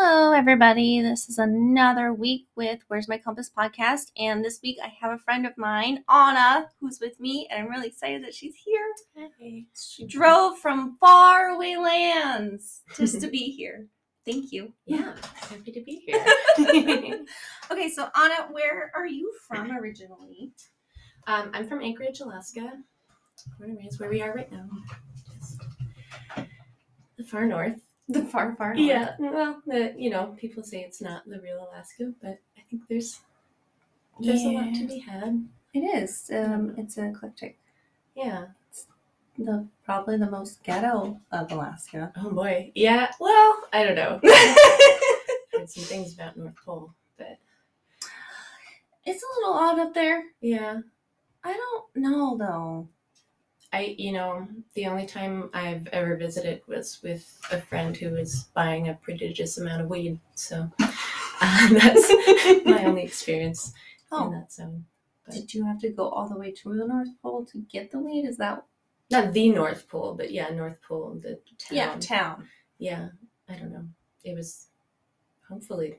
Hello, everybody. This is another week with Where's My Compass podcast. And this week I have a friend of mine, Ana, who's with me. And I'm really excited that she's here. She drove from far away lands just to be here. Thank you. Yeah, happy to be here. okay, so Ana, where are you from originally? um, I'm from Anchorage, Alaska. Born and raised where we are right now. Just the far north. The far, far north. Yeah, well, the, you know, people say it's not the real Alaska, but I think there's there's a lot to be had. It is. Um, it's an eclectic. Yeah. The probably the most ghetto of Alaska. Oh boy. Yeah. Well, I don't know. Heard some things about North Pole, but It's a little odd up there. yeah. I don't know though. I, you know, the only time I've ever visited was with a friend who was buying a prodigious amount of weed. So uh, that's my only experience in Oh, that zone. But did you have to go all the way to the North Pole to get the weed? Is that not the North Pole, but yeah, North Pole, the town. yeah town? Yeah, I don't know. It was hopefully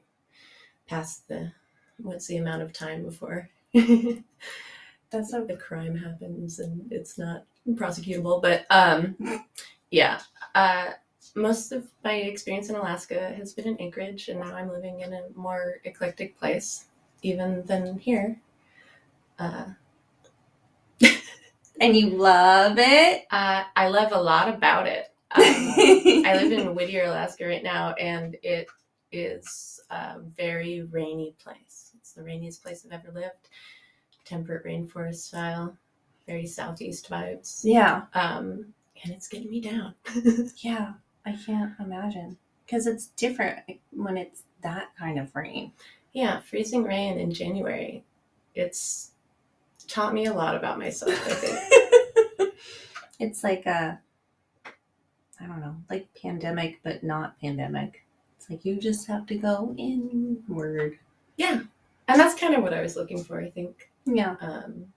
past the what's the amount of time before that's That's the crime happens and it's not prosecutable. But um, yeah, uh, most of my experience in Alaska has been in Anchorage, and now I'm living in a more eclectic place, even than here. Uh, and you love it. uh, I love a lot about it. Um, I live in Whittier, Alaska right now, and it is a very rainy place. It's the rainiest place I've ever lived. Temperate rainforest style, very southeast vibes. yeah, Um, and it's getting me down. yeah. I can't imagine because it's different when it's that kind of rain. yeah, freezing rain in January. It's taught me a lot about myself, I think. it's like a, I don't know, like pandemic, but not pandemic. It's like you just have to go inward. yeah. And that's kind of what I was looking for, I think. Yeah. um,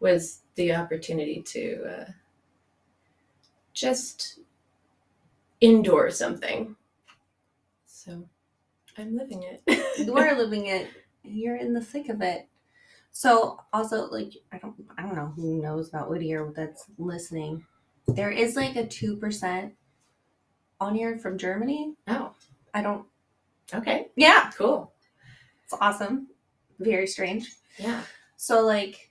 was the opportunity to uh, just endure something. So I'm living it. you are living it you're in the thick of it so also like i don't i don't know who knows about whittier that's listening there is like a 2% on here from germany Oh, i don't okay. yeah Cool. it's awesome very strange Yeah. so like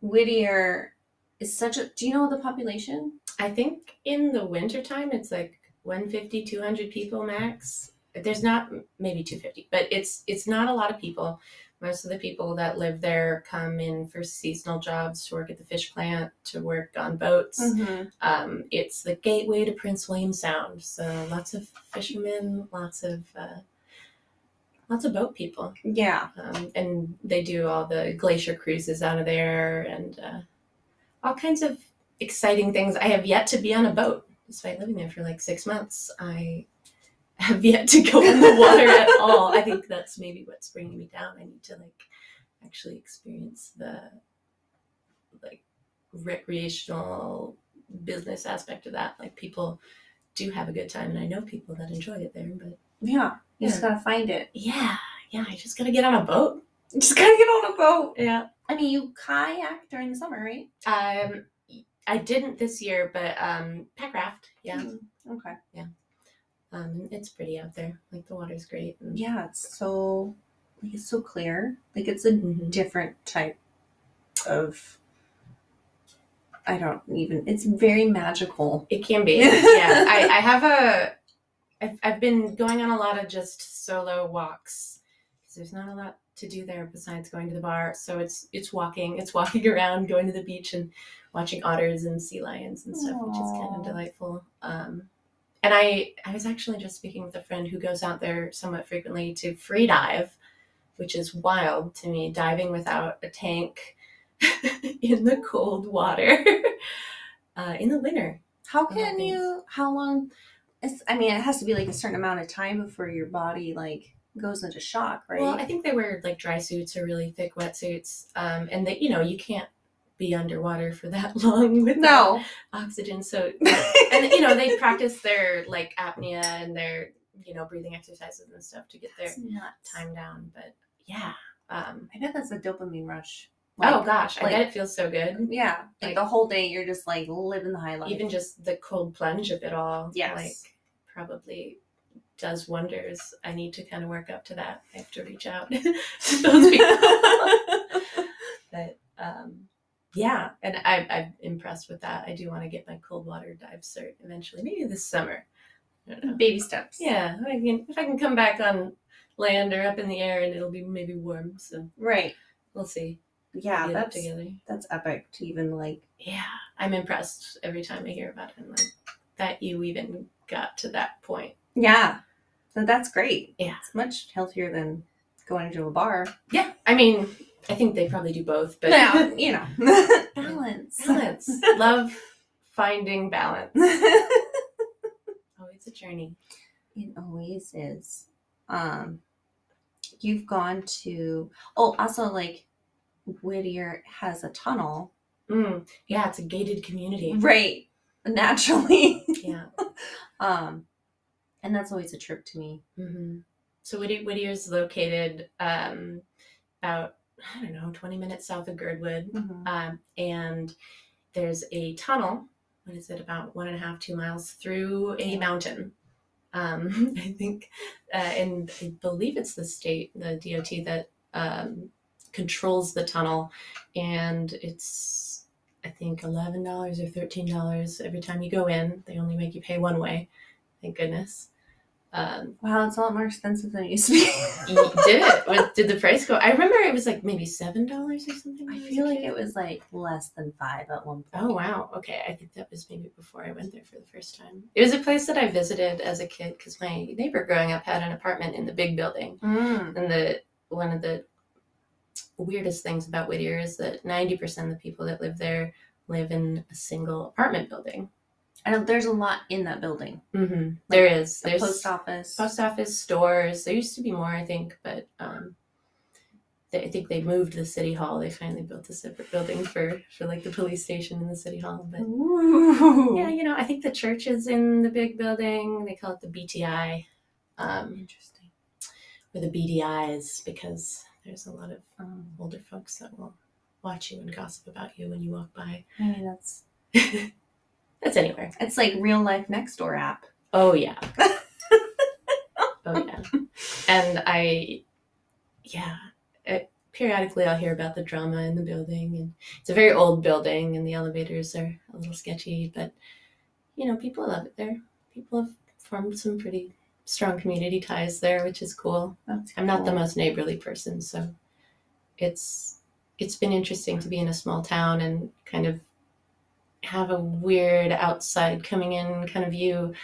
whittier is such a do you know the population I think in the wintertime it's like 150, 200 people max. There's not maybe 250, but it's it's not a lot of people. Most of the people that live there come in for seasonal jobs to work at the fish plant, to work on boats. mm-hmm. Um, it's the gateway to Prince William Sound, so lots of fishermen, lots of uh, lots of boat people, yeah um, and they do all the glacier cruises out of there, and uh, all kinds of exciting things. I have yet to be on a boat, despite living there for like six months. I have yet to go in the water at all. I think that's maybe what's bringing me down. I need to like actually experience the like recreational business aspect of that. Like people do have a good time, and I know people that enjoy it there. But yeah you just gotta find it yeah, yeah, You just gotta get on a boat. you just gotta get on a boat Yeah. i mean you kayak during the summer right Um, I didn't this year, but um, pack raft. Yeah. Mm, okay Yeah. Um, it's pretty out there. Like the water's great. And, yeah it's so like it's so clear like it's a Mhm. different type of i don't even it's very magical It can be. yeah. I, I have a. I've, I've been going on a lot of just solo walks because there's not a lot to do there besides going to the bar. So it's it's walking, it's walking around, going to the beach and watching otters and sea lions and stuff, which is kind of delightful. Um, and I I was actually just speaking with a friend who goes out there somewhat frequently to free dive, which is wild to me, diving without a tank in the cold water uh, in the winter. how can you how long it's, i mean it has to be like a certain amount of time before your body like goes into shock right Well, I think they wear like dry suits or really thick wetsuits, um, and that you know, you can't be underwater for that long with no oxygen. So, and you know, they practice their like apnea and their you know, breathing exercises and stuff to get their time down. But yeah. Um, I bet that's a dopamine rush. Oh gosh, I bet it feels so good. Yeah, like, Like- the whole day you're just like living the high life. Even just the cold plunge of it all, Yes. like probably does wonders. I need to kind of work up to that. I have to reach out to those people. but um, yeah, and I, I'm impressed with that. I do want to get my cold water dive cert eventually, maybe this summer. I don't know. baby steps. Yeah, I can if I can come back on land or up in the air and it'll be maybe warm. So Right. we'll see. Yeah, that's together. that's epic to even like. Yeah, I'm impressed every time I hear about it. I'm like that you even got to that point. Yeah, so that's great. Yeah. It's much healthier than going to a bar. Yeah, I mean, I think they probably do both, but Yeah, you know, balance. balance. Love finding balance. Always a journey. It always is. Um, you've gone to oh, also like Whittier has a tunnel, Mm, yeah, it's a gated community. right? Naturally, Yeah. um, and that's always a trip to me. hmm So Whittier, Whittier's located um, about I don't know, 20 minutes south of Girdwood, um, and there's a tunnel. What is it? About one and a half, two miles through a mountain. Um, I think, uh, and I believe it's the state, the DOT that um, controls the tunnel, and it's I think eleven dollars or thirteen dollars every time you go in. They only make you pay one way. Thank goodness. Um, Wow, it's a lot more expensive than it used to be. you did it? What- Did the price go? I remember it was like maybe seven dollars or something. I feel like it was like less than five at one point. Oh wow. Okay, I think that was maybe before I went there for the first time. It was a place that I visited as a kid because my neighbor growing up had an apartment in the big building, Mm. and the one of the weirdest things about Whittier is that ninety percent of the people that live there live in a single apartment building. And there's a lot in that building. Mm-hmm. There is. The There's post office. post office, stores. There used to be more, I think, but um, they, I think they moved the city hall. They finally built a separate building for for like the police station and the city hall. But Ooh. yeah, you know, I think the church is in the big building. They call it the BTI, um, Interesting. or the BDIs because there's a lot of Um, older folks that will watch you and gossip about you when you walk by. I mean, that's That's anywhere. it's like real life next door app. Oh yeah. oh yeah. And I, yeah. It, periodically, I'll hear about the drama in the building, and it's a very old building, and the elevators are a little sketchy. But you know, people love it there. People have formed some pretty strong community ties there, which is cool. That's I'm not the most neighborly person, so it's it's been interesting to be in a small town and kind of have a weird outside coming in kind of view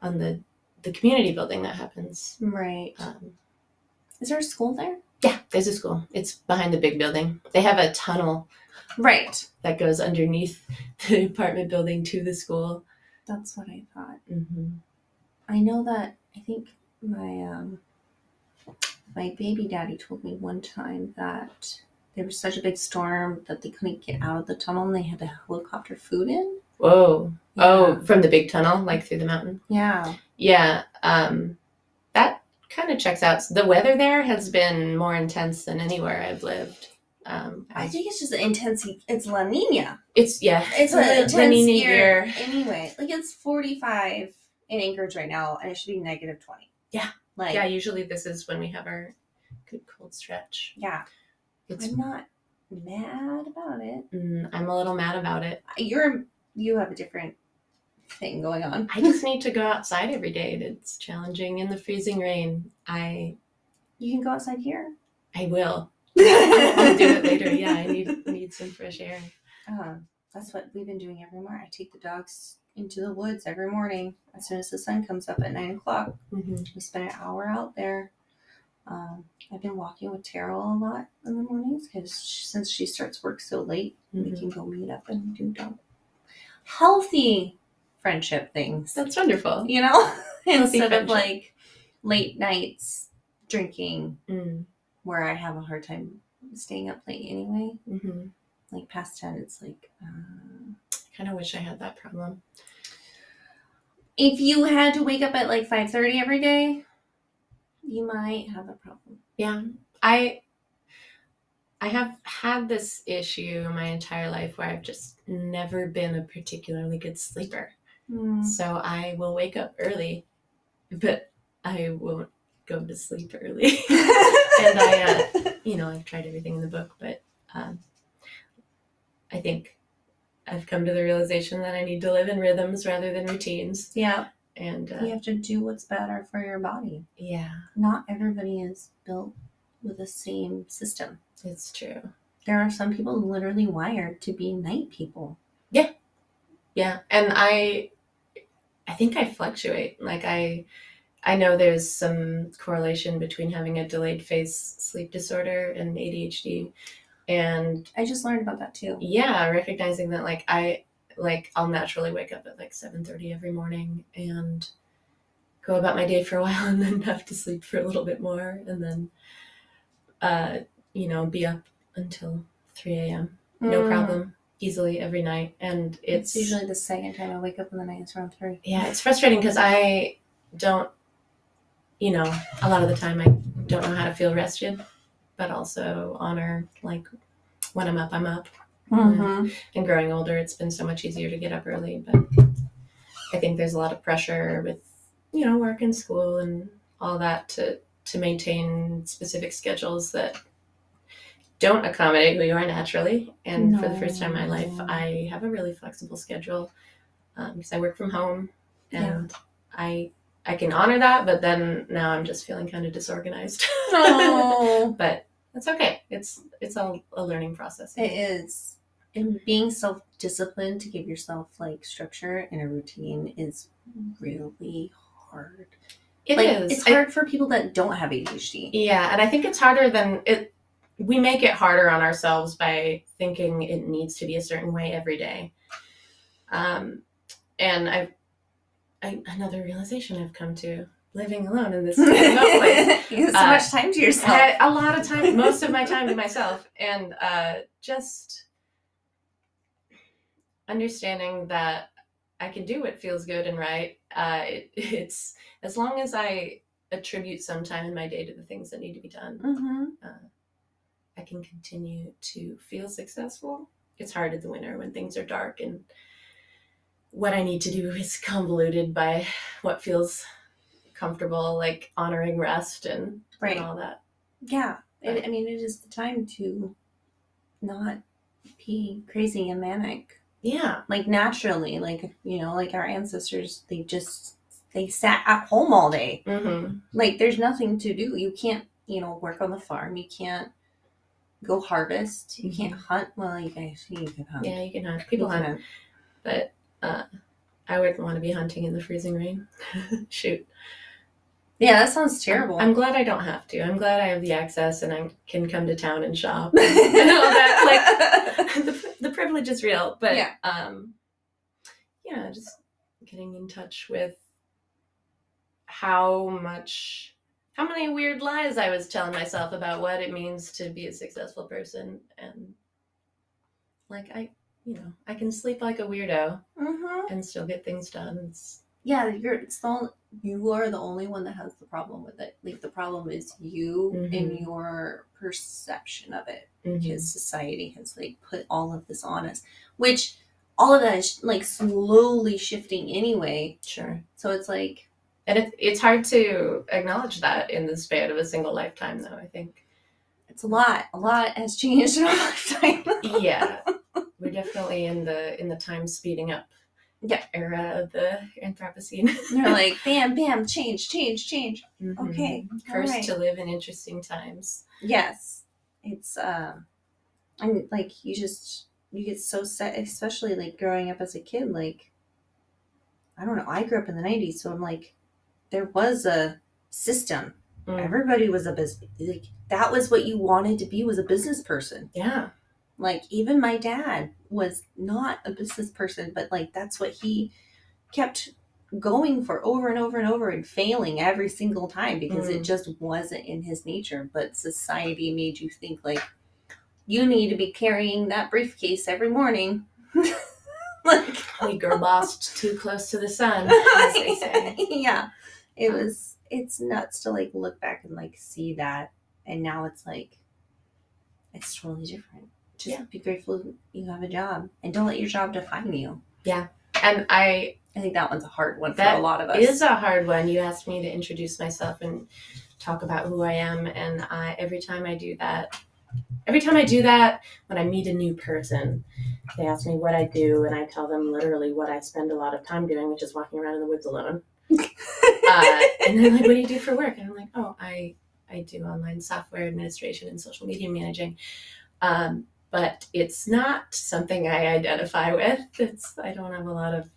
on the the community building that happens. right. Um, Is there a school there? yeah, there's a school. It's behind the big building. They have a tunnel Right. that goes underneath the apartment building to the school. That's what I thought. hmm I know that I think my um my baby daddy told me one time that there was such a big storm that they couldn't get out of the tunnel and they had to helicopter food in. Whoa! Oh, from the big tunnel, like through the mountain. Yeah. Yeah, um, that kind of checks out. The weather there has been more intense than anywhere I've lived. Um, I I, think it's just the intensity. It's La Nina. it's yeah, It's a an La intense Nina year anyway. Like it's 45 in Anchorage right now, and it should be negative 20. Yeah. Like Yeah, usually this is when we have our good cold stretch. Yeah. It's I'm not mad about it. mm, I'm a little mad about it. You're you have a different thing going on. I just need to go outside every day. It's challenging in the freezing rain. I You can go outside here. I will. I'll do it later. Yeah, I need need some fresh air. Uh, that's what we've been doing every morning. I take the dogs into the woods every morning as soon as the sun comes up at nine o'clock. hmm We spend an hour out there. Um, I've been walking with Terrell a lot in the mornings because since she starts work so late, we Mhm. can go meet up and do dog healthy friendship things. That's wonderful. You know, instead of like late nights drinking Mm, where I have a hard time staying up late anyway. hmm Like past ten, it's like. Uh, I kind of wish I had that problem. if you had to wake up at like 5.30 every day you might have a problem Yeah. I I have had this issue my entire life where I've just never been a particularly good sleeper. Hmm. So I will wake up early, but I won't go to sleep early. and I, uh, you know, I've tried everything in the book, but um, I think I've come to the realization that I need to live in rhythms rather than routines. yeah And uh, you have to do what's better for your body yeah, not everybody is built with the same system it's true. there are some people literally wired to be night people Yeah, Yeah. and I I think I fluctuate. Like I I know there's some correlation between having a delayed phase sleep disorder and ADHD. And i just learned about that too yeah, recognizing that like I like I'll naturally wake up at like 7:30 every morning and go about my day for a while and then have to sleep for a little bit more and then uh you know, be up until 3 a.m. No Mm. problem. Easily every night. And it's it's usually the second time i wake up in the night it's around three yeah it's frustrating because i don't you know a lot of the time i don't know how to feel rested but also honor like when i'm up i'm up. Mm-hmm. and growing older it's been so much easier to get up early but i think there's a lot of pressure with you know work and school and all that to to maintain specific schedules that don't accommodate who you are naturally. And for the first time in my life i have a really flexible schedule um, because i work from home and i i can honor that but then now i'm just feeling kind of disorganized Oh, but that's okay it's it's all a learning process it is. And being self disciplined to give yourself like structure and a routine is really hard. It like is. it's I- hard for people that don't have ADHD. Yeah, and I think it's harder than it. We make it harder on ourselves by thinking it needs to be a certain way every day. Um, and I've I, another realization I've come to living alone in this remote place. you have so Uh, much time to yourself. a lot of time, most of my time to myself, and uh, just understanding that I can do what feels good and right. Uh, it, it's as long as I attribute some time in my day to the things that need to be done. hmm I can continue to feel successful. It's hard in the winter when things are dark and what I need to do is convoluted by what feels comfortable, like honoring rest and, Right. and all that. Yeah. It, I mean, it is the time to not be crazy and manic. Yeah. Like naturally, like you know, like our ancestors, they just they sat at home all day. Mm-hmm. Like there's nothing to do. You can't, you know, work on the farm. You can't go harvest. You can't hunt. Well, you guys, you can hunt. Yeah, you can hunt. People You can hunt, but uh, I wouldn't want to be hunting in the freezing rain. Shoot. Yeah, that sounds terrible. I'm glad I don't have to. I'm glad I have the access and I can come to town and shop. and all that. Like the, the privilege is real, but Yeah. um, yeah, just getting in touch with how much, how many weird lies I was telling myself about what it means to be a successful person, and like I, you know, I can sleep like a weirdo. And still get things done. It's Yeah, you're. It's the only, you are the only one that has the problem with it. Like the problem is you and Mhm. your perception of it. Mhm. because society has like put all of this on us which all of that is like slowly shifting anyway sure. so it's like And it, it's hard to acknowledge that in the span of a single lifetime, though, I think. it's a lot a lot has changed in our lifetime Yeah. We're definitely in the in the time speeding up Yeah. era of the Anthropocene. they're like bam bam change change change Mhm. okay Cursed alright. to live in interesting times. yes it's um and like you just you get so set especially like growing up as a kid like i don't know i grew up in the 90s so i'm like there was a system Mm. everybody was a business like that was what you wanted to be was a business person Yeah. Like even my dad was not a business person but like that's what he kept going for over and over and over and failing every single time because it Mm. just wasn't in his nature but society made you think like you need to be carrying that briefcase every morning like we girl bossed too close to the sun, as they say. yeah. It was it's nuts to like look back and like see that and now it's like it's totally different. Just Yeah. be grateful you have a job and don't let your job define you. Yeah. And I I think that one's a hard one for a lot of us. It is a hard one. You asked me to introduce myself and talk about who I am, and I every time I do that, every time I do that, when I meet a new person, they ask me what I do, and I tell them literally what I spend a lot of time doing, which is walking around in the woods alone. uh, and they're like, "What do you do for work?" And I'm like, "Oh, I I do online software administration and social media managing." Um, but it's not something I identify with. It's I don't have a lot of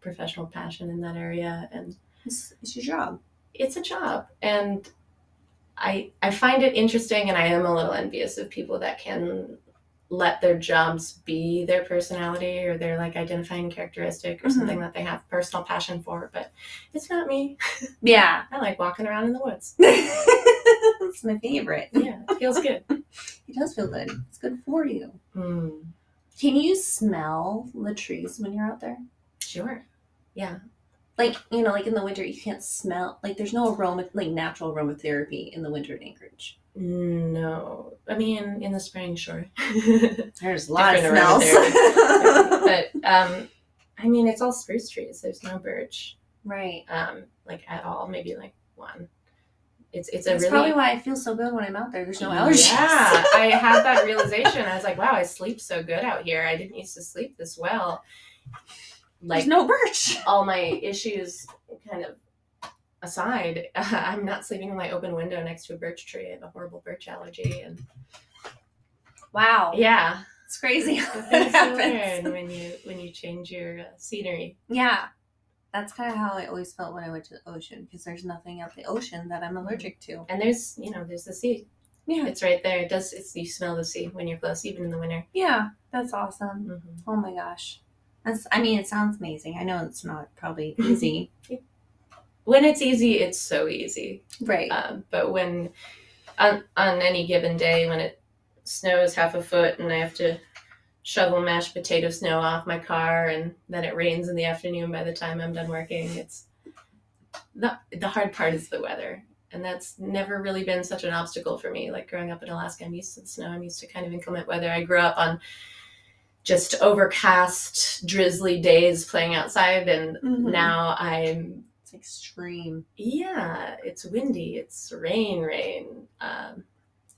professional passion in that area, and it's, it's your job. it's a job and i i find it interesting and i am a little envious of people that can let their jobs be their personality or their like identifying characteristic or Mhm. something that they have personal passion for but it's not me Yeah. i like walking around in the woods it's my favorite. yeah it feels good It does feel good. It's good for you. mm, Can you smell the trees when you're out there? sure yeah Like, you know, like in the winter, you can't smell, like, there's no aroma, like natural aromatherapy in the winter in Anchorage. No i mean in the spring sure There's a lot of smells. but um i mean it's all spruce trees there's no birch right. um, like at all. Maybe like one. It's it's a That's really probably why I feel so good when I'm out there. There's no allergies. Yeah, I had that realization. I was like, wow, I sleep so good out here. I didn't used to sleep this well. Like There's no birch. all my issues kind of aside, I'm not sleeping in my open window next to a birch tree. I have a horrible birch allergy, and Wow. yeah, It's crazy. the how that happens. when you when you change your uh, scenery. Yeah. That's kind of how I always felt when I went to the ocean because there's nothing at the ocean that I'm allergic to. And there's you know there's the sea. Yeah. It's right there. It does. It's you smell the sea when you're close, even in the winter. Yeah. That's awesome. hmm Oh my gosh. That's, I mean, it sounds amazing. I know it's not probably easy. When it's easy, it's so easy. right. Um, but when on on any given day when it snows half a foot and I have to shovel mashed potato snow off my car and then it rains in the afternoon by the time I'm done working, it's the the hard part is the weather. And that's never really been such an obstacle for me. Like growing up in Alaska, I'm used to the snow. I'm used to kind of inclement weather. I grew up on just overcast, drizzly days playing outside, and Mhm. now I'm It's extreme. yeah, it's windy, it's rain, rain, um,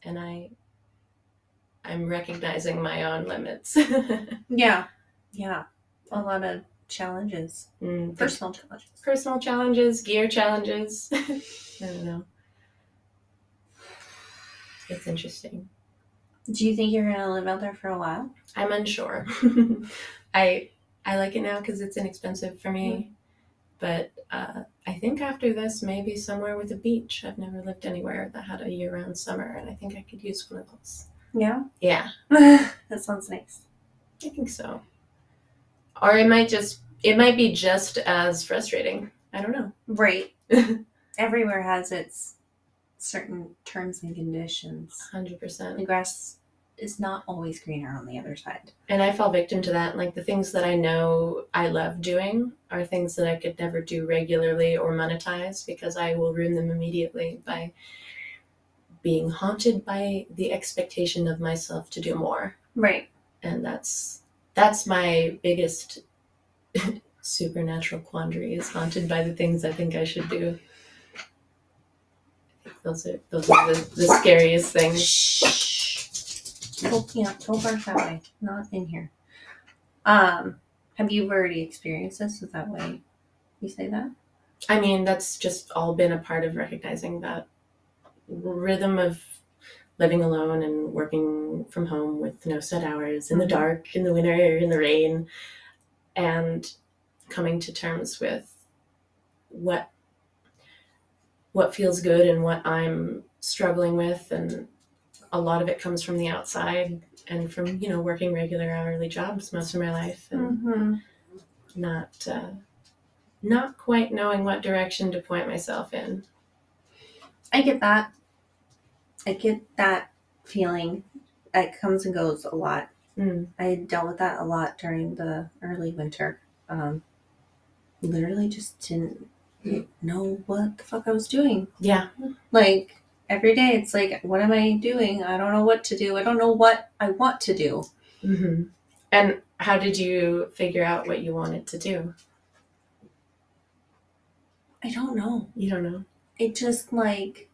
and I, I'm recognizing my own limits. Yeah. Yeah. A lot of challenges, Mm, personal challenges. personal challenges, gear challenges. I don't know. It's interesting. Do you think you're to live out there for a while? I'm unsure. I I like it now because it's inexpensive for me, but uh, I think after this maybe somewhere with a beach. I've never lived anywhere that had a year-round summer, and I think I could use one of those. Yeah. Yeah. that sounds nice. I think so. Or it might just it might be just as frustrating. I don't know. Right. Everywhere has its certain terms and conditions. Hundred percent. The grass is not always greener on the other side. And I fall victim to that. Like the things that I know I love doing are things that I could never do regularly or monetize because I will ruin them immediately by being haunted by the expectation of myself to do more. Right. And that's that's my biggest supernatural quandary is haunted by the things I think I should do. I think those are those are the, the scariest things. Shh. Don't, yeah, don't that way. Not in here. Um, have you already experienced this? Is that why you say that? I mean, that's just all been a part of recognizing that rhythm of living alone and working from home with no set hours in the Mhm. dark, in the winter, in the rain, and coming to terms with what what feels good and what I'm struggling with and a lot of it comes from the outside and from you know working regular hourly jobs most of my life and Mm-hmm. not uh, not quite knowing what direction to point myself in. I get that. I get that feeling. It comes and goes a lot. Mm. I dealt with that a lot during the early winter. Um, literally just didn't know what the fuck I was doing. Yeah. Like every day, it's like, what am I doing? I don't know what to do. I don't know what I want to do. hmm And how did you figure out what you wanted to do? I don't know. You don't know. It just like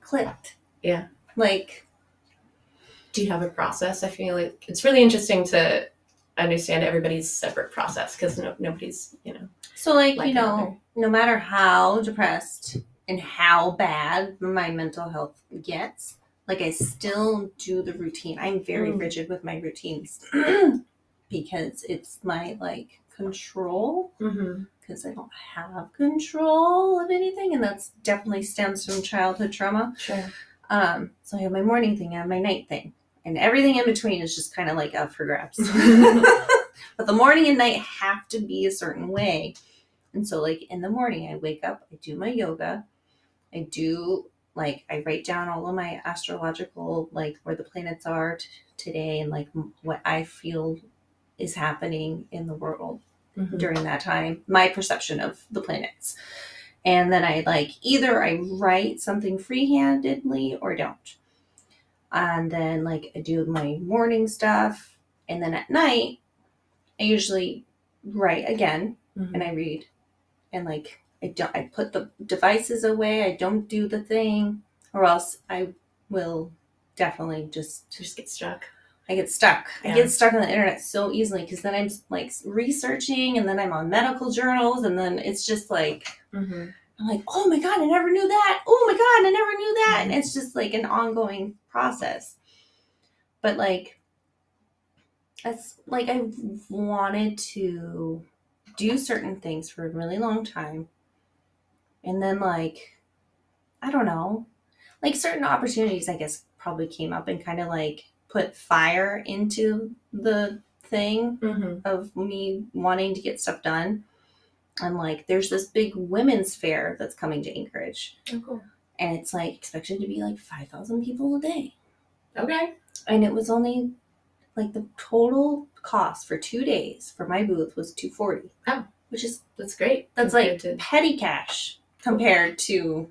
clicked. Yeah. Like, Do you have a process? I feel like it's really interesting to understand everybody's separate process because no, nobody's, you know. so like, Like you know, another. no matter how depressed and how bad my mental health gets, like I still do the routine. I'm very Mm. rigid with my routines because it's my like control Mm-hmm. because I don't have control of anything, and that's definitely stems from childhood trauma. Sure. Um, so I have my morning thing, I have my night thing, and everything in between is just kind of like up for grabs. but the morning and night have to be a certain way, and so like in the morning, I wake up, I do my yoga, I do like I write down all of my astrological like where the planets are t- today and like m- what I feel is happening in the world Mhm. during that time, my perception of the planets. And then I like either I write something freehandedly or don't. And then like I do my morning stuff. And then at night, I usually write again Mhm. and I read. And like I don't I put the devices away, I don't do the thing, or else I will definitely just Just get stuck. I get stuck. Yeah. I get stuck on the internet so easily because then I'm like researching and then I'm on medical journals and then it's just like Mm-hmm. I'm like, oh my god, I never knew that. Oh my god, I never knew that. Mm-hmm. And it's just like an ongoing process. But like that's like I wanted to do certain things for a really long time. And then like I don't know. Like certain opportunities I guess probably came up and kind of like put fire into the thing Mm-hmm. of me wanting to get stuff done. I'm like, there's this big women's fair that's coming to Anchorage, Oh, cool. and it's like expected to be like 5,000 people a day. Okay. And it was only like the total cost for two days for my booth was 240. Oh. which is That's great. that's like to petty cash compared to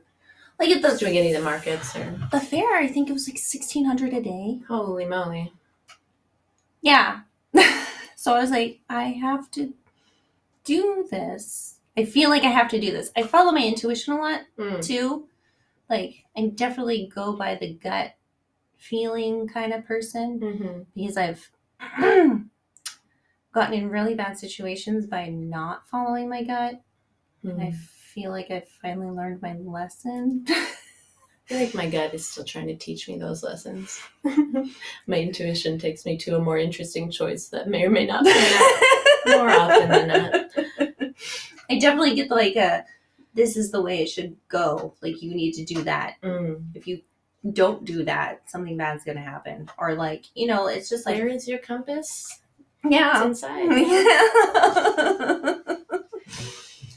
like at just doing the any of the markets or the fair. I think it was like 1,600 a day. holy moly. Yeah. so I was like, I have to do this. I feel like I have to do this. I follow my intuition a lot Mm. too. Like, I definitely go by the gut feeling kind of person Mm-hmm. because I've gotten in really bad situations by not following my gut. And I feel like I've finally learned my lesson. I feel like my gut is still trying to teach me those lessons. my intuition takes me to a more interesting choice that may or may not turn out more often than not. I definitely get like a this is the way it should go. Like you need to do that. Mm. If you don't do that, something bad's gonna happen. Or like, you know, it's just like Where is your compass? Yeah. It's inside.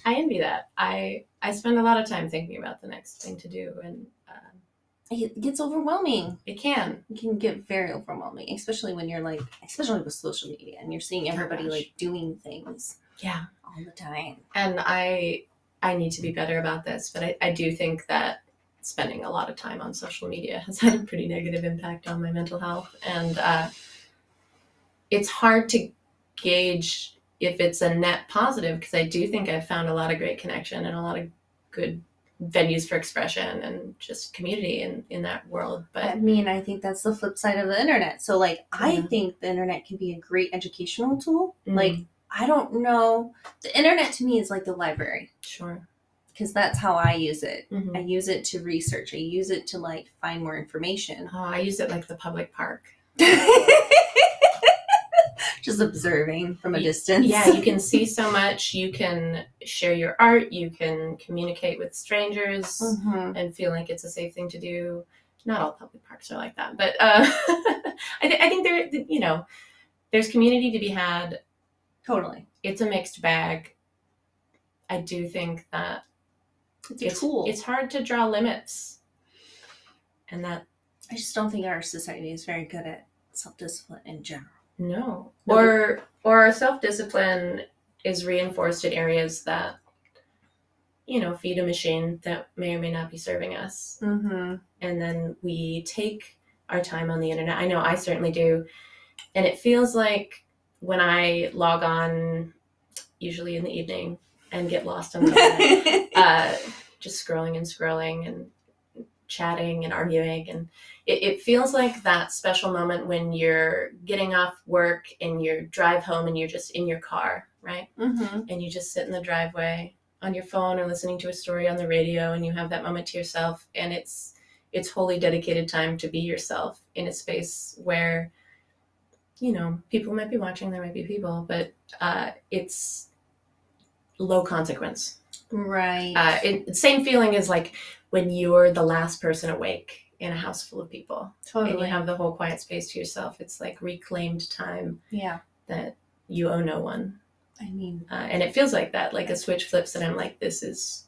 I envy that. I I spend a lot of time thinking about the next thing to do, and um, it gets overwhelming. it can. It can get very overwhelming, especially when you're like, especially with social media and you're seeing everybody gosh. like doing things Yeah. all the time. and I I need to be better about this, but I, I do think that spending a lot of time on social media has had a pretty negative impact on my mental health, and uh, it's hard to gauge if it's a net positive because I do think I've found a lot of great connection and a lot of good venues for expression and just community in in that world. But i mean, I think that's the flip side of the internet. So, like, I think the internet can be a great educational tool. Mm. Like, I don't know. The internet to me is like the library sure, because that's how I use it. Mhm. I use it to research, I use it to like find more information. oh, I use it like the public park. Just observing from a distance. yeah you can see so much you can share your art you can communicate with strangers Mhm. and feel like it's a safe thing to do not all public parks are like that but uh, I, th- I think there you know there's community to be had Totally. it's a mixed bag i do think that It's it's, tool. it's hard to draw limits and that I just don't think our society is very good at self discipline in general. No. No, Or or our self discipline is reinforced in areas that you know feed a machine that may or may not be serving us. Mm-hmm. and then we take our time on the internet. I know I certainly do. And it feels like when I log on, usually in the evening, and get lost on the internet, uh, just scrolling and scrolling and chatting and arguing. And it, it feels like that special moment when you're getting off work and you drive home and you're just in your car, right? mm-hmm. and you just sit in the driveway on your phone or listening to a story on the radio and you have that moment to yourself and it's it's wholly dedicated time to be yourself in a space where you know people might be watching there might be people but uh, it's low consequence Right. uh, it, same feeling as like when you're the last person awake in a house full of people. And you have the whole quiet space to yourself. It's like reclaimed time yeah. that you owe no one. I mean, uh, and it feels like that like a switch flips and i'm like this is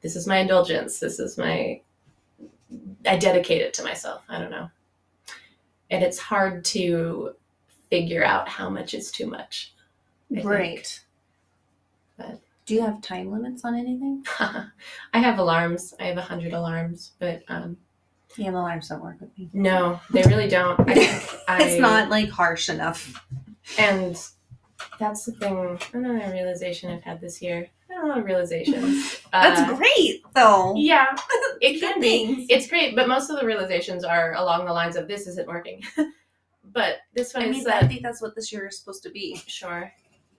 this is my indulgence. This is my i dedicate it to myself. I don't know. And it's hard to figure out how much is too much. I right. But- Do you have time limits on anything? i have alarms i have a hundred alarms but um Yeah, alarms don't work with me. no they really don't i think I, it's not like harsh enough. and that's the thing another realization i've had this year a lot of realizations That's Uh, great, though. yeah it can be it's great, but most of the realizations are along the lines of this isn't working. but this one I is mean, I think that's what this year is supposed to be. sure.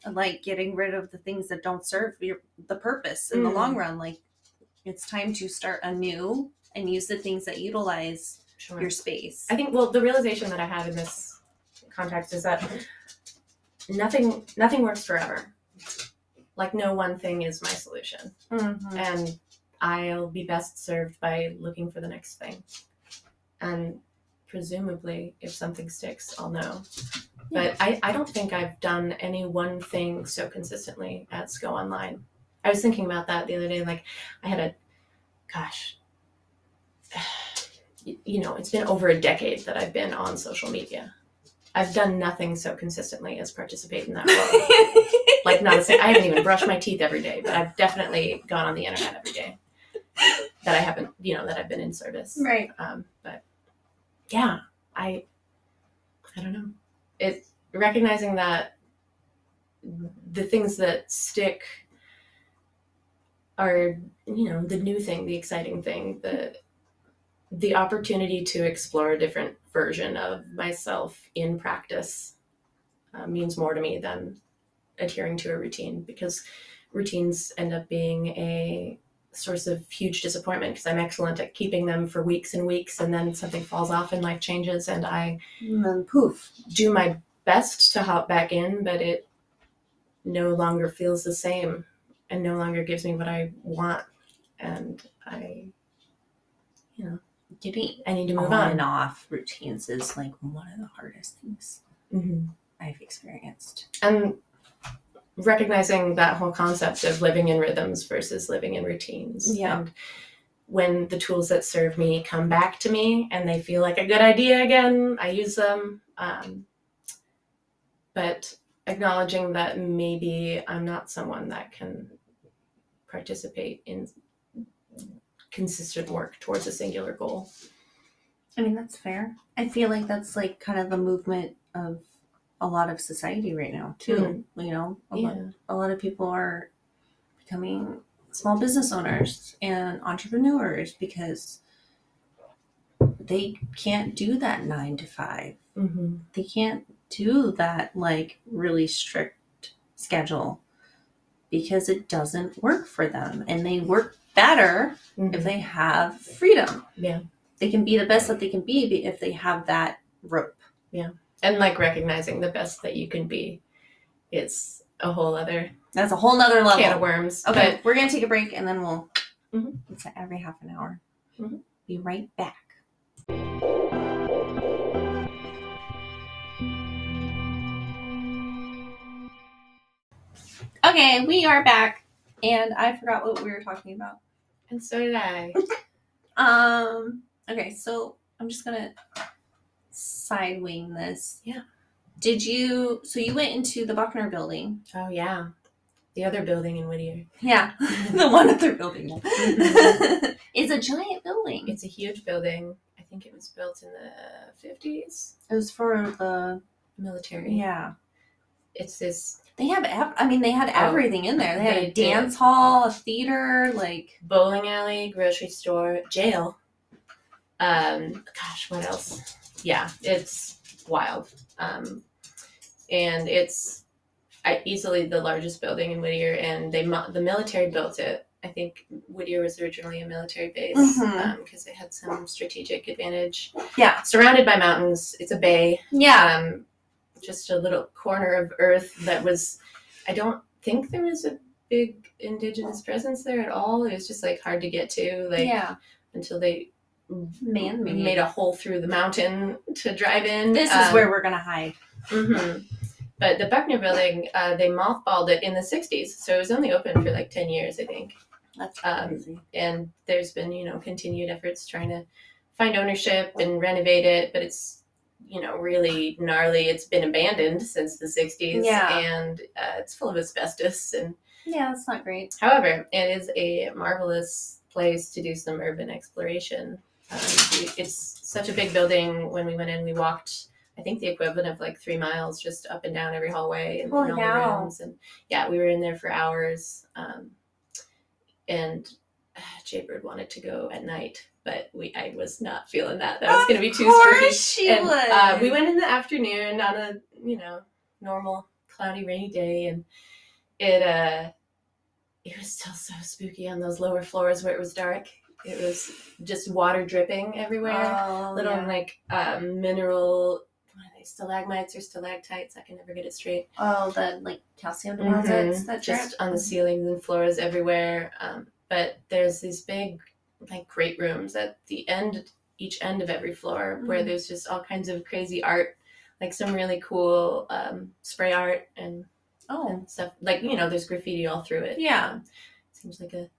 Like getting rid of the things that don't serve your, the purpose in the Mm. long run. Like it's time to start anew and use the things that utilize Sure. your space. I think well the realization that I have in this context is that nothing nothing works forever. Like no one thing is my solution. Mhm. And I'll be best served by looking for the next thing. And presumably if something sticks, I'll know. But I, I don't think I've done any one thing so consistently as go online. I was thinking about that the other day. Like, I had a, gosh, you know, it's been over a decade that I've been on social media. I've done nothing so consistently as participate in that world. like, not a thing. I haven't even brushed my teeth every day, but I've definitely gone on the internet every day. That I haven't, you know, that I've been in service. right. Um, but yeah, I I don't know. It recognizing that the things that stick are you know the new thing, the exciting thing, the the opportunity to explore a different version of myself in practice uh, means more to me than adhering to a routine because routines end up being a source of huge disappointment because I'm excellent at keeping them for weeks and weeks, and then something falls off and life changes, and I And then poof. do my best to hop back in, but it no longer feels the same and no longer gives me what I want, and I, you know, Getting I need to move on on. and off routines is like one of the hardest things hmm I've experienced. And recognizing that whole concept of living in rhythms versus living in routines. Yeah. And when the tools that serve me come back to me and they feel like a good idea again, I use them. Um, but acknowledging that maybe I'm not someone that can participate in consistent work towards a singular goal. I mean, that's fair. I feel like that's like kind of the movement of a lot of society right now, too. You know, a, lot, a lot of people are becoming small business owners and entrepreneurs because they can't do that nine to five. Mm-hmm. They can't do that like really strict schedule because it doesn't work for them. And they work better if they have freedom. Mm-hmm. Yeah. They can be the best that they can be if they have that rope. And like recognizing the best that you can be is a whole other That's a whole nother level. can of worms. Okay, we're gonna take a break and then we'll. Mhm. It's every half an hour. Mhm. Be right back. Okay, we are back, and I forgot what we were talking about. And so did I. Um. Okay, so I'm just gonna side wing this. Yeah. Did you? So you went into the Buckner building. Oh yeah, the other building in Whittier. Yeah, the one other building. It's a giant building. It's a huge building. I think it was built in the fifties. It was for the Military. yeah. It's this They have. Ev- I mean, they had Oh, everything in there. They had they a did. dance hall, a theater, like bowling alley, grocery store, jail. Um, gosh, what else? Yeah, it's wild. Um, and it's I, easily the largest building in Whittier, and they the military built it. I think Whittier was originally a military base because it had some strategic advantage. yeah, Surrounded by mountains, it's a bay. yeah. Um, just a little corner of earth that was. I don't think there was a big indigenous presence there at all. It was just like hard to get to, like yeah. until they Man made. made a hole through the mountain to drive in. This is Um, where we're gonna hide. mhm. But the Buckner building, uh, they mothballed it in the '60s, so it was only open for like ten years, I think. That's um, crazy. And there's been, you know, continued efforts trying to find ownership and renovate it, but it's, you know, really gnarly. It's been abandoned since the '60s, Yeah. and uh, it's full of asbestos. And yeah, that's not great. however, it is a marvelous place to do some urban exploration. It's such a big building. When we went in, we walked. I think the equivalent of like three miles just up and down every hallway and, Oh, and all yeah. the rooms. And yeah, we were in there for hours. Um, and uh, Jaybird wanted to go at night, but we I was not feeling that. That was going to be too spooky. she and uh, we went in the afternoon on a you know normal cloudy rainy day, and it uh it was still so spooky on those lower floors where it was dark. It was just water dripping everywhere. Oh, Little yeah. like um, mineral. What are they? Stalagmites or stalactites? I can never get it straight. oh, the like calcium deposits Mhm. that just on the ceilings and floors everywhere. Um, but there's these big, like great rooms at the end, each end of every floor, where Mhm. there's just all kinds of crazy art, like some really cool um, spray art and, Oh, and stuff. Like you know, there's graffiti all through it. Yeah. Um, seems like a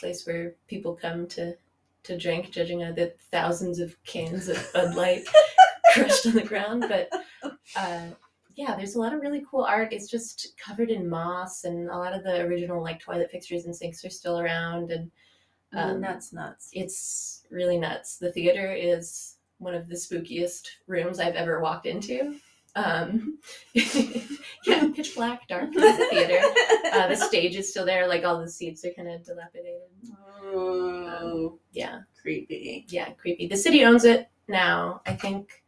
place where people come to to drink, judging on the thousands of cans of Bud Light crushed on the ground. But uh, yeah, there's a lot of really cool art. It's just covered in moss, and a lot of the original like toilet fixtures and sinks are still around, and um, nuts, nuts. it's really nuts. The theater is one of the spookiest rooms I've ever walked into. Um, yeah, pitch black, dark is the theater. Uh, the stage is still there, like all the seats are kind of dilapidated. Oh, Yeah, creepy. yeah, creepy. The city owns it now. I think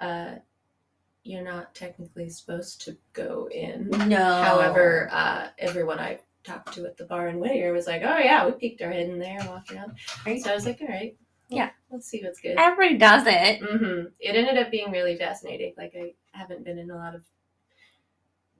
uh, you're not technically supposed to go in. No. However, uh, everyone I talked to at the bar in Whittier was like, "Oh yeah, we peeked our head in there and walked around." Right. So I was like, "All right, well, Yeah. let's see what's good." everybody does it. hmm It ended up being really fascinating. Like I haven't been in a lot of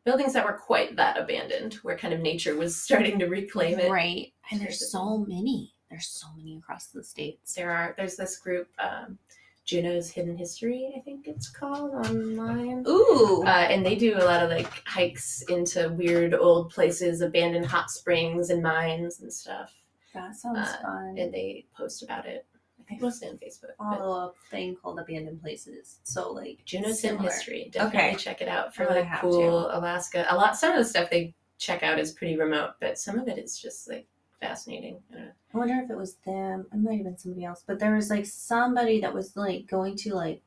buildings that were quite that abandoned, where kind of nature was starting to reclaim it. Right. And there's so many. There's so many across the states. There are there's this group, um, Juneau's Hidden History, I think it's called online. Ooh. Uh, and they do a lot of like hikes into weird old places, abandoned hot springs and mines and stuff. that sounds uh, fun. And they post about it. I mostly on Facebook. Follow a thing called abandoned places. So like Juneau's. History. Definitely Okay. check it out for gonna like cool Alaska. A lot. Some of the stuff they check out is pretty remote, but some of it is just like fascinating. I. I wonder if it was them. It might have been somebody else, but there was like somebody that was like going to like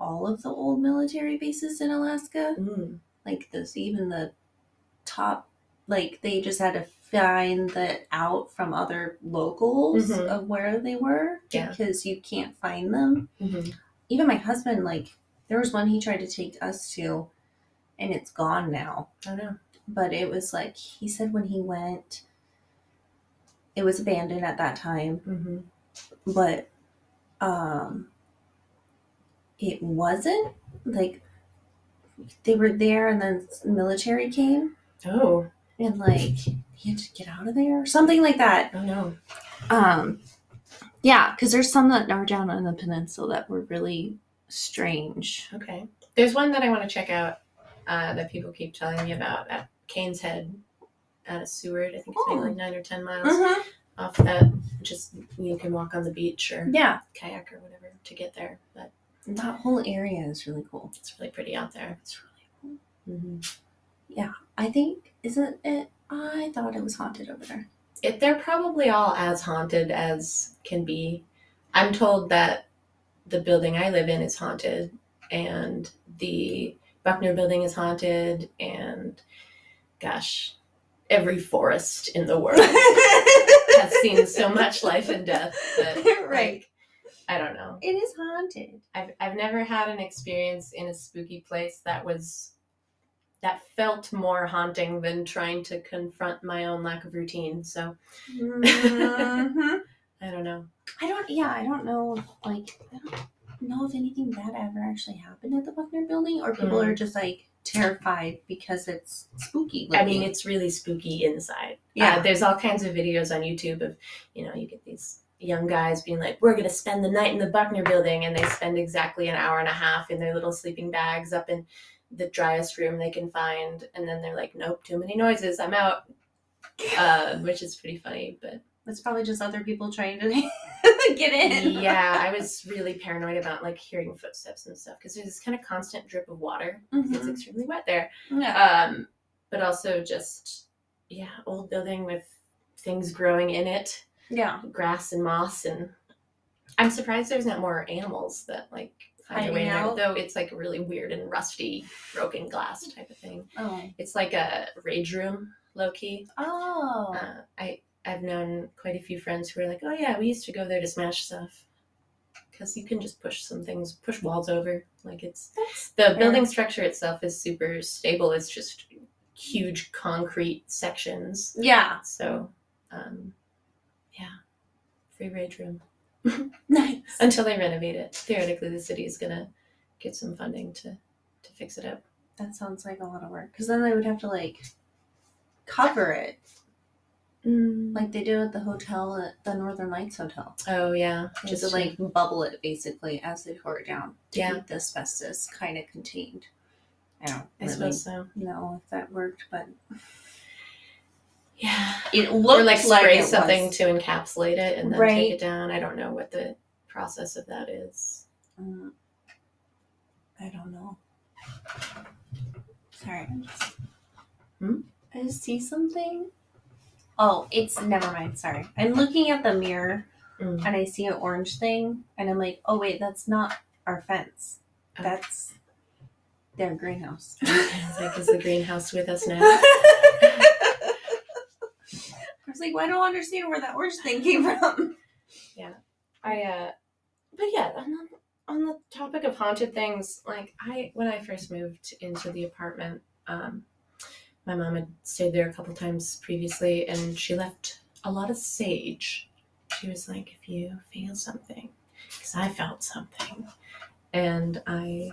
all of the old military bases in Alaska. Mm. Like this, even the top. Like they just had to find that out from other locals Mhm. of where they were Yeah. because you can't find them. Mhm. Even my husband, like there was one he tried to take us to, and it's gone now. I know. but it was like he said when he went it was abandoned at that time hmm but um it wasn't like they were there and then military came Oh, and like he had to get out of there something like that oh no. um yeah because there's some that are down on the peninsula that were really strange Okay. There's one that I want to check out uh, that people keep telling me about at Caines Head out of Seward. I think it's maybe Oh. like nine or ten miles off that. Just you can walk on the beach or yeah kayak or whatever to get there. But that whole area is really cool. It's really pretty out there. It's really cool. hmm Yeah, I think isn't it? I thought it was haunted over there. If they're probably all as haunted as can be. I'm told that the building I live in is haunted, and the Buckner building is haunted, and gosh, every forest in the world has seen so much life and death that Right. like, I don't know. It is haunted. I've I've never had an experience in a spooky place that was that felt more haunting than trying to confront my own lack of routine. So Mhm. I don't know. I don't. Yeah, I don't know. Like, I don't know if anything bad ever actually happened at the Buckner building, or people Mm. are just like terrified because it's spooky. I mean, it's really spooky inside. Yeah. Uh, there's all kinds of videos on YouTube of, you know, you get these young guys being like, we're going to spend the night in the Buckner building. And they spend exactly an hour and a half in their little sleeping bags up in the driest room they can find. And then they're like, nope, too many noises. I'm out. Uh, which is pretty funny. But it's probably just other people trying to get in. yeah, I was really paranoid about like hearing footsteps and stuff because there's this kind of constant drip of water. It's Mhm. extremely wet there. Yeah. um, but also just yeah, old building with things growing in it, yeah. grass and moss, and I'm surprised there's not more animals that like find their way in there. out? Though it's like really weird and rusty, broken glass type of thing. Oh. It's like a rage room, low key. Oh. Uh, I I've known quite a few friends who are like, oh yeah, we used to go there to smash stuff. Because you can just push some things, push walls over. Like it's That's the fair. building structure itself is super stable. It's just huge concrete sections. Yeah. So, um, yeah, free rage room Nice. until they renovate it. Theoretically, the city is gonna get some funding to to fix it up. That sounds like a lot of work. Because then they would have to like cover it, mm. like they do at the hotel at the Northern Lights Hotel. oh yeah, Just just to like bubble it basically as they tore it down to Yeah. keep the asbestos kind of contained. I don't I really suppose so. know if that worked, but Yeah. it looked or like spray it something was. to encapsulate it and then Right. take it down. I don't know what the process of that is. Mm, I don't know. Sorry. Hmm? I just see something. Oh, it's never mind. Sorry. I'm looking at the mirror Mm. and I see an orange thing, and I'm like, oh wait, that's not our fence. Oh. That's their greenhouse. Like, is the greenhouse with us now? I was like, well, I don't understand where that orange thing came from. Yeah. I uh but yeah, on the, on the topic of haunted things, like I when I first moved into the apartment, um my mom had stayed there a couple times previously and she left a lot of sage. She was like, if you feel something, because I felt something. And I,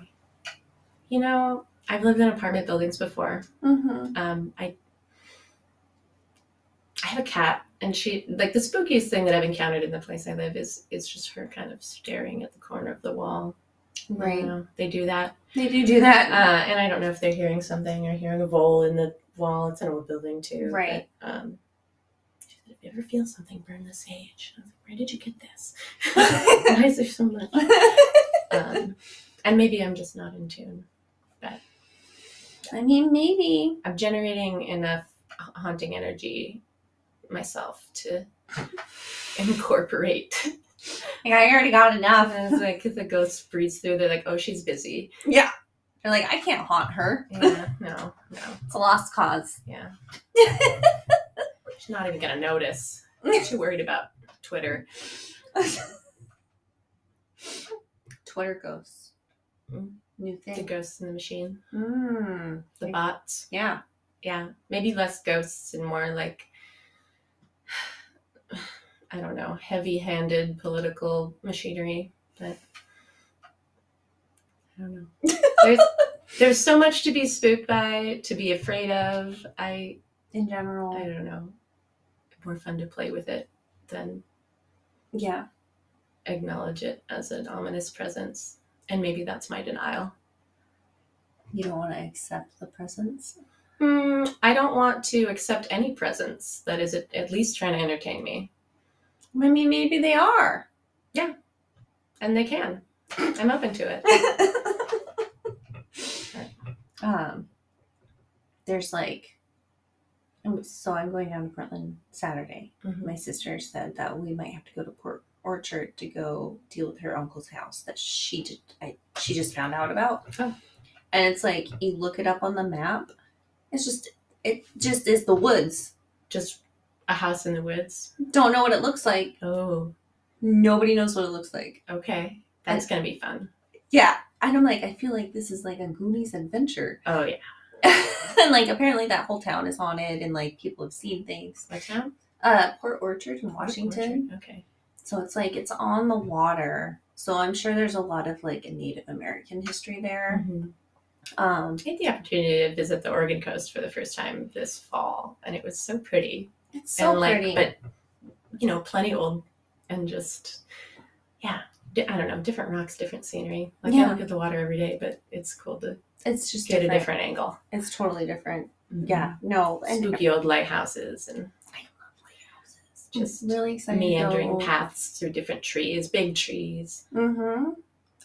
you know, I've lived in apartment buildings before. Mm-hmm. Um, I I have a cat, and she like the spookiest thing that I've encountered in the place I live is is just her kind of staring at the corner of the wall. You Right. know, they do that, They do do that. uh, and I don't know if they're hearing something or hearing a vole in the wall. It's an old building too, Right. But, um, if you ever feel something, burn the sage. I was like, where did you get this? Why is there so much? Um, and maybe I'm just not in tune. But I mean, maybe. I'm generating enough haunting energy myself to incorporate. Like, I already got enough. And it's like, if the ghost breathes through, they're like, oh, she's busy. Yeah. They're like, I can't haunt her. Yeah, no, no, It's a lost cause. yeah. She's not even gonna notice. Too worried about Twitter. Twitter ghosts. Mm. New The ghosts in the machine, Mm. the bots. Yeah. Yeah, maybe less ghosts and more like, I don't know, heavy-handed political machinery. But I don't know. There's there's so much to be spooked by, to be afraid of. I In general. I don't know. More fun to play with it than yeah. acknowledge it as an ominous presence. And maybe that's my denial. You don't want to accept the presence. Hmm, I don't want to accept any presence that is at, at least trying to entertain me. I mean, maybe they are. Yeah. And they can. I'm open to it. um, there's like, oh, so I'm going down to Portland Saturday. Mhm. My sister said that we might have to go to Port Orchard to go deal with her uncle's house that she did. I she just found out about. Oh. And it's like you look it up on the map. It's just it just is the woods. Just a house in the woods. Don't know what it looks like. Oh, Nobody knows what it looks like. okay. That's gonna be fun. Yeah. And I'm like, I feel like this is like a Goonies adventure. Oh yeah. and like apparently that whole town is haunted and like people have seen things. What town? Uh Port Orchard in Washington. Orchard. Okay. So it's like it's on the water. So I'm sure there's a lot of like Native American history there. Mhm. Um I had the opportunity to visit the Oregon coast for the first time this fall, and it was so pretty. It's so and like, pretty. but you know, plenty old, and just yeah, I don't know, different rocks, different scenery. Like Yeah. I look at the water every day, but it's cool to it's just get different. a different angle. It's totally different. Mhm. Yeah. No. And spooky old lighthouses and I love lighthouses. Just really excited. meandering paths through different trees, big trees. Mm-hmm.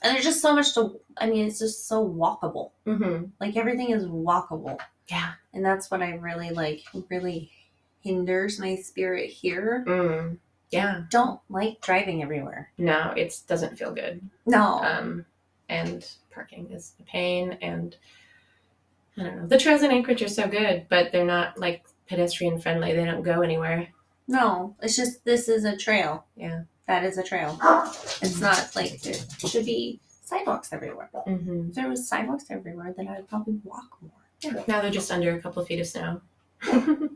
And there's just so much to I mean, it's just so walkable. Mm-hmm. Like everything is walkable. Yeah. And that's what I really like really hinders my spirit here. Mm. Yeah. Don't like driving everywhere. No, it doesn't feel good. No. Um, and parking is a pain. And I don't know. The trails in Anchorage are so good, but they're not like pedestrian friendly. They don't go anywhere. no. It's just this is a trail. Yeah. That is a trail. It's not like there should be sidewalks everywhere. Mm-hmm. If there was sidewalks everywhere, then I'd probably walk more. Yeah. Now they're just under a couple of feet of snow.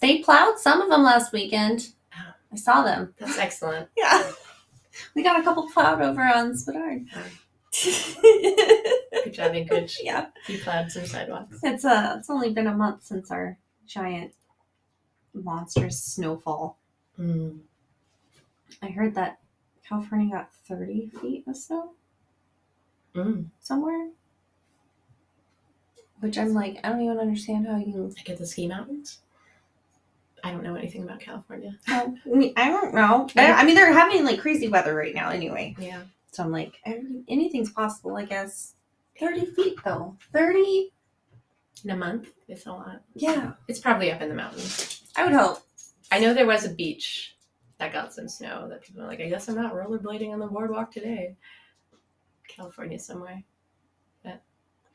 They plowed some of them last weekend. Oh. I saw them. That's excellent. Yeah. We got a couple plowed over on Spenard. Good job, Anchorage. yeah. You plowed some sidewalks. It's uh it's only been a month since our giant monstrous snowfall. Mm. I heard that California got 30 feet of snow Mm. somewhere. Which I'm like, I don't even understand how you. Like at the ski mountains? I don't know anything about California. Um, I mean, I don't know. I, I mean, they're having like crazy weather right now anyway. Yeah. So I'm like, anything's possible, I guess. 30 feet though. 30? In a month? It's a lot. Yeah. It's probably up in the mountains. I would hope. I know there was a beach that got some snow that people are like, I guess I'm not rollerblading on the boardwalk today. California somewhere. But.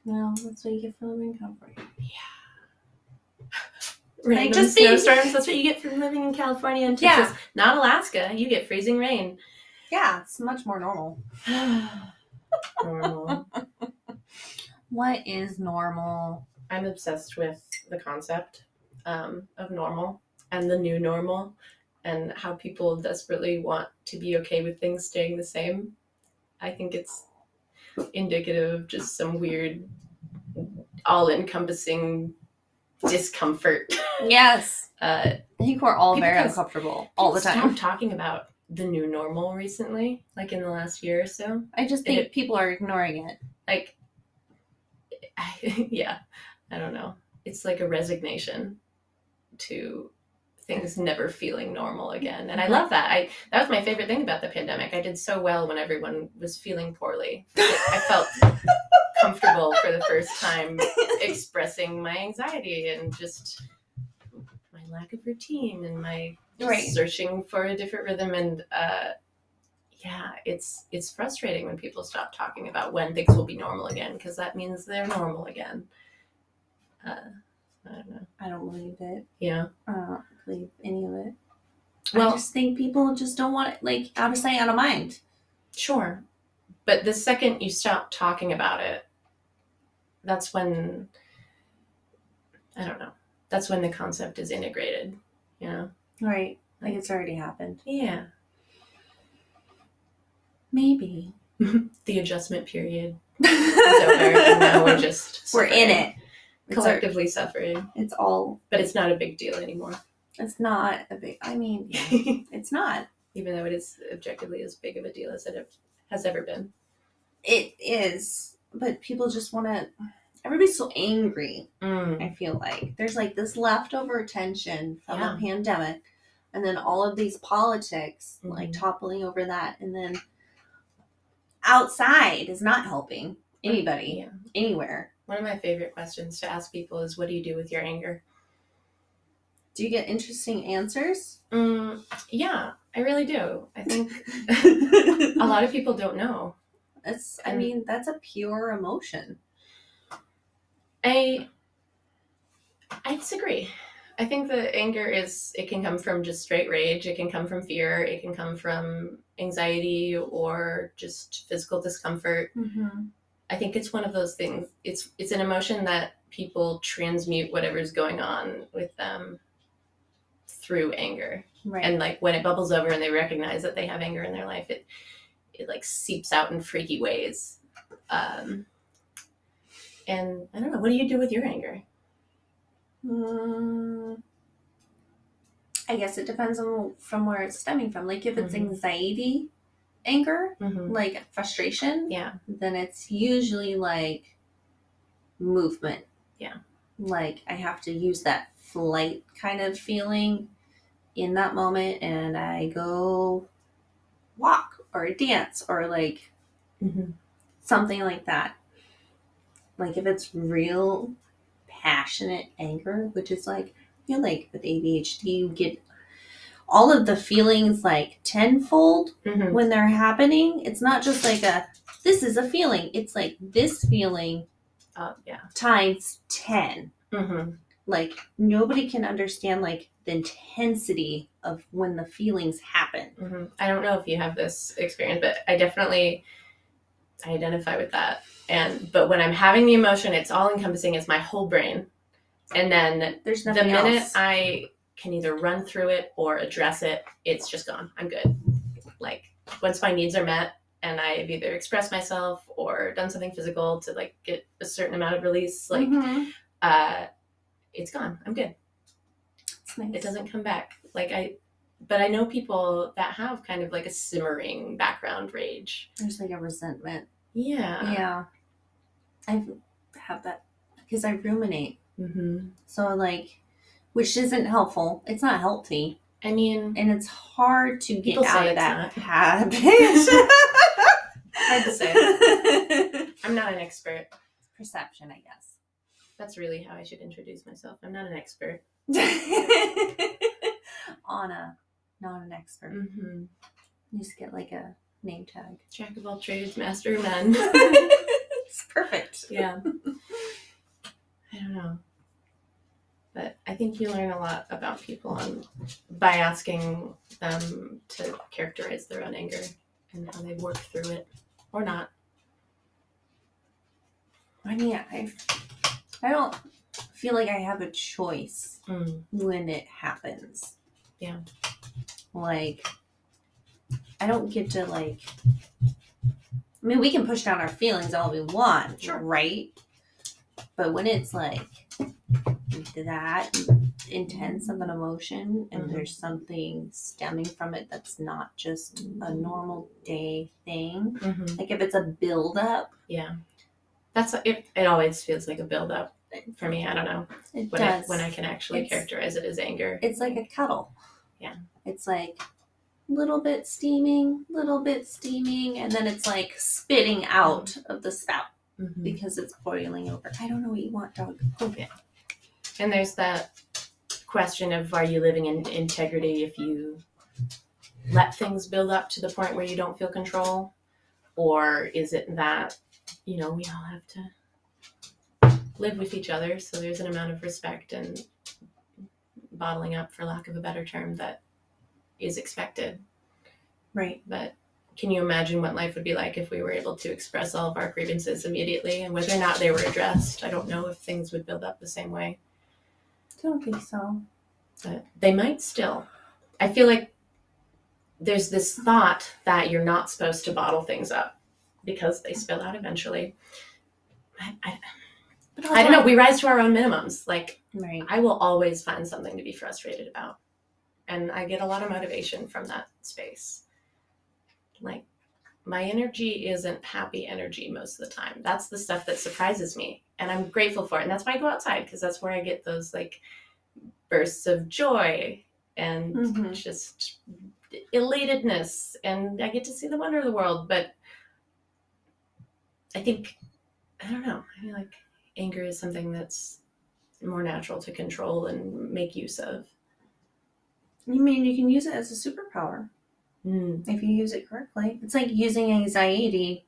No, that's what you get for living in California. Random just being- snowstorms. That's what you get from living in California and Yeah. Not Alaska. You get freezing rain. Yeah, it's much more normal. Normal. What is normal? I'm obsessed with the concept um, of normal and the new normal and how people desperately want to be okay with things staying the same. I think it's indicative of just some weird, all encompassing discomfort. Yes. Uh, I think we're all very uncomfortable all the time. I'm talking about the new normal recently, like in the last year or so. I just think it- people are ignoring it. Like, yeah, I don't know. It's like a resignation to things never feeling normal again, and I love that. I that was my favorite thing about the pandemic. I did so well when everyone was feeling poorly. I felt comfortable for the first time expressing my anxiety and just my lack of routine and my Right. searching for a different rhythm and uh yeah it's it's frustrating when people stop talking about when things will be normal again because that means they're normal again uh i don't know I don't believe it. yeah I don't believe any of it. Well- I just think people just don't want it, like, out of sight, out of mind. sure but the second you stop talking about it that's when i don't know that's when the concept is integrated you know Right. Like it's already happened. yeah Maybe. the adjustment period so now we're just We're in it. It's, our- collectively suffering it's all, but it's not a big deal anymore it's not a big, I mean, it's not. even though it is objectively as big of a deal as it has ever been. It is. But people just want to, everybody's so angry. Mm. I feel like there's like this leftover tension from Yeah. a pandemic, and then all of these politics like Mhm. toppling over that, and then outside is not helping anybody Yeah. anywhere. One of my favorite questions to ask people is, "What do you do with your anger?" Do you get interesting answers? Mm, yeah, I really do. I think a lot of people don't know. It's, I mean, that's a pure emotion. I I disagree. I think that anger is it can come from just straight rage, it can come from fear, it can come from anxiety or just physical discomfort. Mm-hmm. I think it's one of those things. It's it's an emotion that people transmute whatever's going on with them through anger. Right. And like when it bubbles over and they recognize that they have anger in their life, it it like seeps out in freaky ways. Um, and I don't know. What do you do with your anger? Mm, I guess it depends on from where it's stemming from. Like if it's Mhm. anxiety, anger, Mm-hmm. like frustration, Yeah. then it's usually like movement. Yeah. Like I have to use that flight kind of feeling in that moment and I go walk or dance or like Mm-hmm. something like that. Like if it's real passionate anger, which is like I feel like with ADHD you get all of the feelings like tenfold Mm-hmm. when they're happening. It's not just like a this is a feeling. It's like this feeling Uh, yeah. times 10. Mm-hmm. Like nobody can understand like the intensity of when the feelings happen. Mm-hmm. I don't know if you have this experience, but I definitely identify with that. And but when I'm having the emotion, it's all encompassing. It's my whole brain, and then There's the minute else. I can either run through it or address it, it's just gone. I'm good. Like once my needs are met and I've either expressed myself or done something physical to like get a certain amount of release, like Mhm. uh it's gone. I'm good. It's nice. It doesn't come back. Like I but I know people that have kind of like a simmering background rage. There's like a resentment. Yeah. Yeah. I have that because I ruminate. hmm So like which isn't helpful. It's not healthy. I mean, And it's hard to get out of that not. habit. Hard to say. I'm not an expert. Perception, I guess. That's really how I should introduce myself. I'm not an expert. Ana, not an expert. Mm-hmm. You just get like a name tag. Jack of all trades, master of none. it's perfect. yeah. I don't know. But I think you learn a lot about people on, by asking them to characterize their own anger and how they work through it or not. I mean, I, I don't feel like I have a choice Mm. when it happens. Yeah. Like, I don't get to like. I mean, we can push down our feelings all we want, Sure. right? But when it's like that intense of an emotion and Mhm. there's something stemming from it that's not just a normal day thing, Mm-hmm. like if it's a buildup, Yeah. That's it. It always feels like a buildup for me. I don't know it when I, when I can actually It's- characterize it as anger. it's like a cuddle. Yeah. It's like little bit steaming, little bit steaming, and then it's like spitting out of the spout Mhm. because it's boiling over. I don't know what you want, dog. Okay. And there's that question of are you living in integrity if you let things build up to the point where you don't feel control? Or is it that, you know, we all have to live with each other, so there's an amount of respect and bottling up, for lack of a better term, that is expected. Right. But can you imagine what life would be like if we were able to express all of our grievances immediately and whether or not they were addressed? I don't know if things would build up the same way I don't think so. but they might still. I feel like there's this thought that you're not supposed to bottle things up because they spill out eventually. I, I, But I don't know. We rise to our own minimums. Like, Right. I will always find something to be frustrated about. And I get a lot of motivation from that space. Like, my energy isn't happy energy most of the time. That's the stuff that surprises me. And I'm grateful for it. And that's why I go outside because that's where I get those like bursts of joy and Mhm. just elatedness. And I get to see the wonder of the world. But I think I don't know. I feel like anger is something that's more natural to control and make use of. You mean you can use it as a superpower Mm. if you use it correctly. It's like using anxiety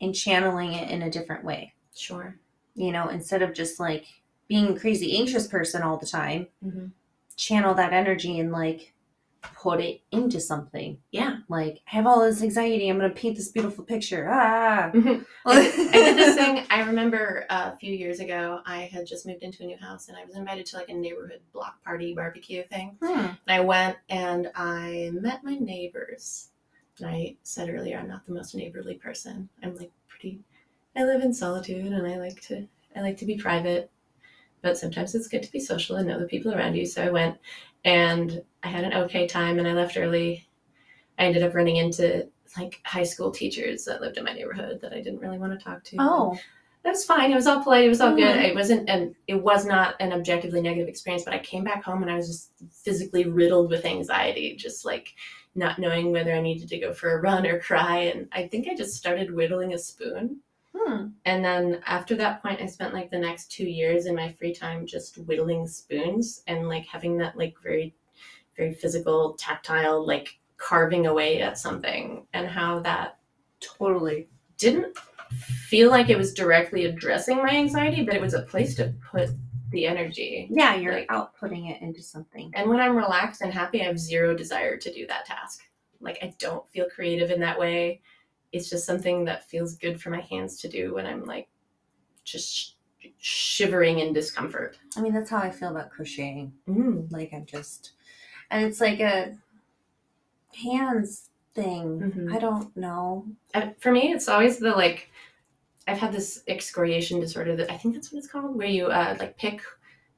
and channeling it in a different way. Sure. You know, instead of just like being a crazy anxious person all the time, hmm channel that energy and like put it into something. Yeah. Like, I have all this anxiety. I'm going to paint this beautiful picture. Ah. Mhm. I did this thing. I remember uh, a few years ago. I had just moved into a new house, and I was invited to like a neighborhood block party barbecue thing. Hmm. And I went and I met my neighbors. And I said earlier, I'm not the most neighborly person. I'm like pretty. I live in solitude, and I like to. I like to be private, but sometimes it's good to be social and know the people around you. So I went, and I had an okay time, and I left early. I ended up running into like high school teachers that lived in my neighborhood that I didn't really want to talk to. Oh. That was fine. It was all polite. It was all good. Mhm. It wasn't, and it was not an objectively negative experience. But I came back home and I was just physically riddled with anxiety, just like not knowing whether I needed to go for a run or cry. And I think I just started whittling a spoon. Hmm. And then after that point, I spent like the next two years in my free time just whittling spoons and like having that like very, very physical, tactile, like carving away at something, and how that Totally. didn't feel like it was directly addressing my anxiety, but it was a place to put the energy. Yeah, you're Like- outputting it into something. And when I'm relaxed and happy, I have zero desire to do that task. Like I don't feel creative in that way. It's just something that feels good for my hands to do when I'm like just sh- shivering in discomfort. I mean, that's how I feel about crocheting. Mm. Like I'm just, and it's like a hands thing. Mhm. I don't know. For me, it's always the like. I've had this excoriation disorder that I think that's what it's called, where you uh, like pick.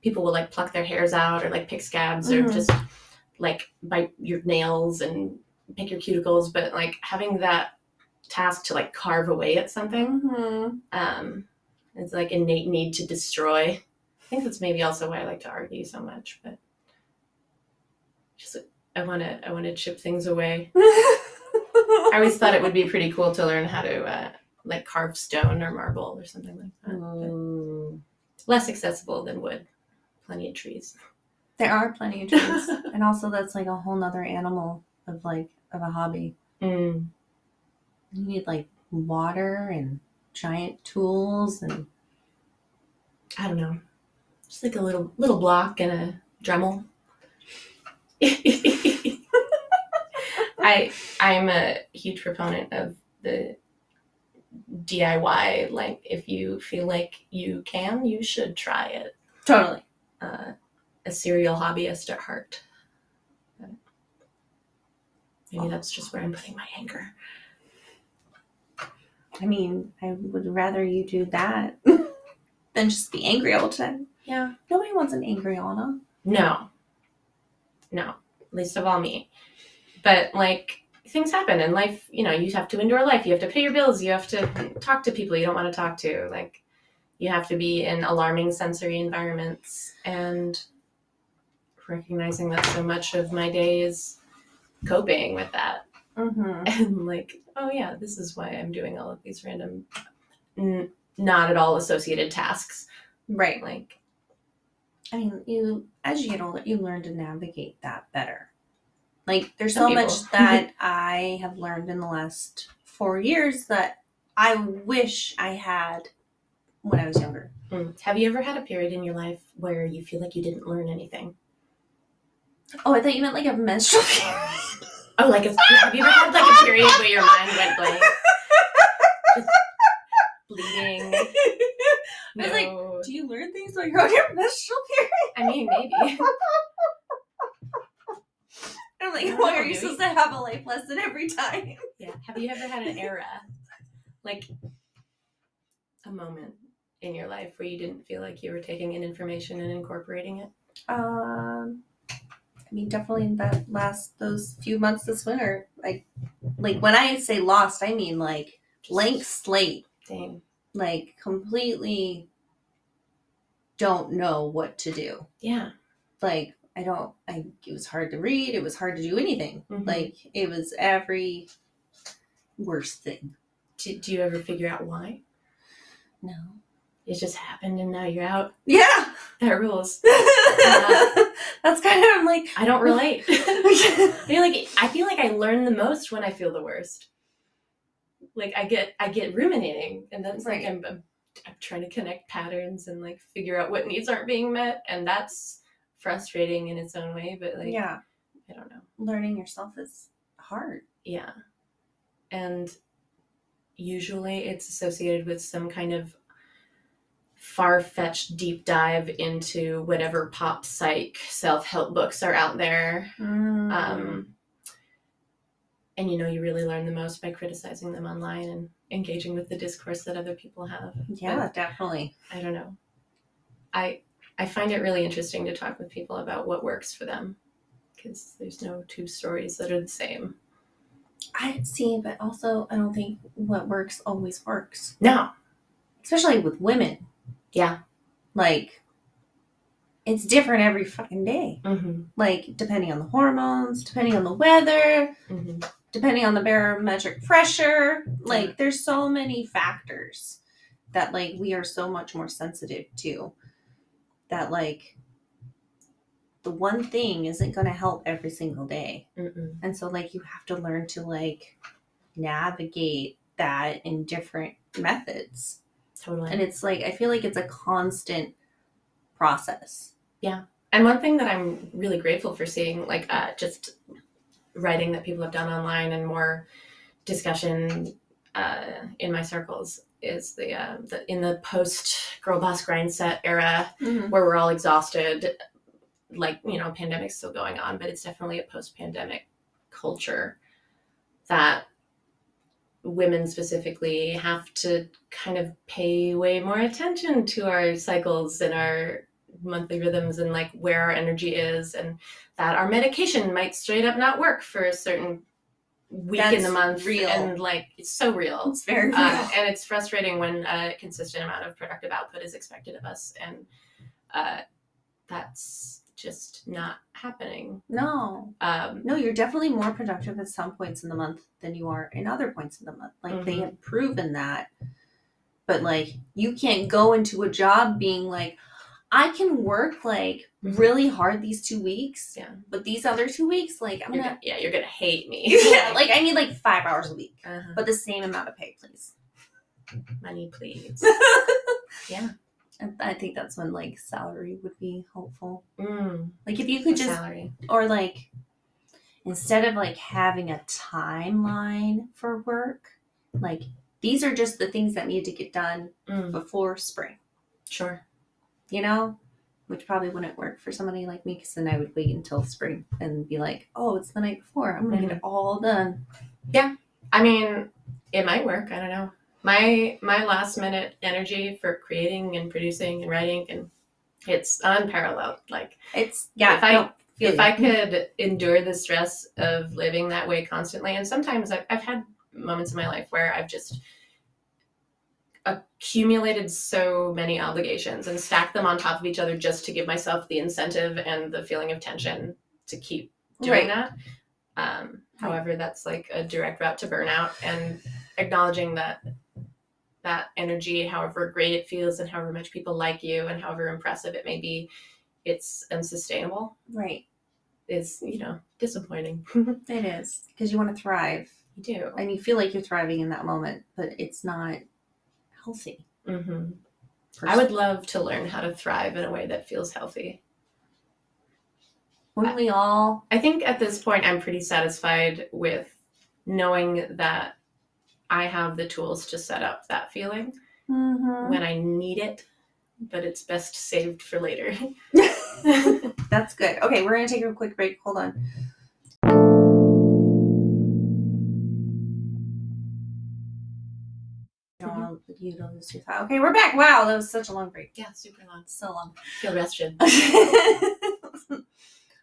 People will like pluck their hairs out or like pick scabs or Mhm. just like bite your nails and pick your cuticles, but like having that task to like carve away at something, Mm-hmm. um, it's like innate need to destroy. I think that's maybe also why I like to argue so much, but just I want to I want to chip things away. I always thought it would be pretty cool to learn how to uh, like carve stone or marble or something like that. Mm. less accessible than wood. Plenty of trees. There are plenty of trees, and also that's like a whole nother animal of like of a hobby. Mm. You need like water and giant tools and I don't know. Just like a little little block and a Dremel. I I'm a huge proponent of the DIY. Like if you feel like you can, you should try it. totally. uh, a serial hobbyist at heart. Maybe that's just where I'm putting my anger. I mean, I would rather you do that than just be angry all the time. Yeah. Nobody wants an angry Ana. No. No. Least of all me. But like things happen in life, you know, you have to endure life. You have to pay your bills. You have to talk to people you don't want to talk to. Like you have to be in alarming sensory environments and recognizing that so much of my day is coping with that. Mm-hmm. and like, oh yeah, this is why I'm doing all of these random, n- not at all associated tasks. Right. Like, I mean, you as you get older, you learn to navigate that better. Like, there's Some so much that I have learned in the last four years that I wish I had when I was younger. mm. have you ever had a period in your life where you feel like you didn't learn anything? Oh, I thought you meant like a menstrual period. Oh, like, a, have you ever had like a period where your mind went blank? Just bleeding. I was like, No. Do you learn things while you're on your menstrual period? I mean, maybe. I'm like, why are you maybe. supposed to have a life lesson every time? Yeah. Have you ever had an era, like a moment in your life where you didn't feel like you were taking in information and incorporating it? Um, I mean, definitely in that last those few months this winter. Like, like when I say lost, I mean like blank slate. Dang. Like completely don't know what to do. Yeah. Like I don't. I it was hard to read. It was hard to do anything. Mhm. Like it was every worst thing. Do, do you ever figure out why? No. It just happened and now you're out. Yeah. That rules. That's kind of I'm like I don't relate. I feel like I feel like I learn the most when I feel the worst. Like I get I get ruminating, and that's Right. like I'm, I'm I'm trying to connect patterns and like figure out what needs aren't being met, and that's frustrating in its own way. But like yeah, I don't know. learning yourself is hard. Yeah, and usually it's associated with some kind of far-fetched deep dive into whatever pop psych self-help books are out there Mm. um, and you know you really learn the most by criticizing them online and engaging with the discourse that other people have yeah, definitely. i don't know i i find it really interesting to talk with people about what works for them because there's no two stories that are the same I see, but also I don't think what works always works, no especially with women. Yeah Like, it's different every fucking day. mm-hmm. Like, depending on the hormones, depending on the weather, Mm-hmm. depending on the barometric pressure. Like, there's so many factors that, like, we are so much more sensitive to that, like, the one thing isn't going to help every single day. Mm-mm. And so, like, you have to learn to, like, navigate that in different methods. Totally And it's like, I feel like it's a constant process. Yeah. And one thing that I'm really grateful for seeing, like uh, just writing that people have done online and more discussion uh, in my circles, is the, uh, the in the post girl boss grind set era where we're all exhausted. Like you know, pandemic's still going on, but it's definitely a post pandemic culture that women specifically have to kind of pay way more attention to our cycles and our monthly rhythms and like where our energy is and that our medication might straight up not work for a certain week in the month real. and like it's so real It's very real. uh, and it's frustrating when a consistent amount of productive output is expected of us and uh, that's just not happening no. um, No, you're definitely more productive at some points in the month than you are in other points in the month. Like they Mhm. have proven that. But like you can't go into a job being like, I can work like Mhm. really hard these two weeks. Yeah. But these other two weeks, like I'm you're gonna gonna, yeah you're gonna hate me Yeah, like I need like five hours a week. uh-huh. But the same amount of pay, please. money please yeah I think that's when like salary would be helpful. mm, Like if you could just salary. or like instead of like having a timeline for work like these are just the things that need to get done mm, before spring. Sure. You know? Which probably wouldn't work for somebody like me because then i would wait until spring and be like oh it's the night before. I'm gonna get it all done. Yeah. I mean, it might work. I don't know. My my last minute energy for creating and producing and writing and it's unparalleled. Like it's yeah If I- if you. I could endure the stress of living that way constantly, and sometimes I've, I've had moments in my life where I've just accumulated so many obligations and stacked them on top of each other just to give myself the incentive and the feeling of tension to keep doing Right. that. Um, however, that's like a direct route to burnout, and acknowledging that that energy, however great it feels, and however much people like you, and however impressive it may be, it's unsustainable. right Is you know disappointing. it is because you want to thrive you do. and you feel like you're thriving in that moment but it's not healthy hmm I would love to learn how to thrive in a way that feels healthy. wouldn't we all I think at this point, I'm pretty satisfied with knowing that I have the tools to set up that feeling Mhm. when I need it, but it's best saved for later. That's good. Okay, we're gonna take a quick break. Hold on. I don't want you to lose your thought. Okay, we're back. Wow, that was such a long break. yeah, super long. So long. Feel rested.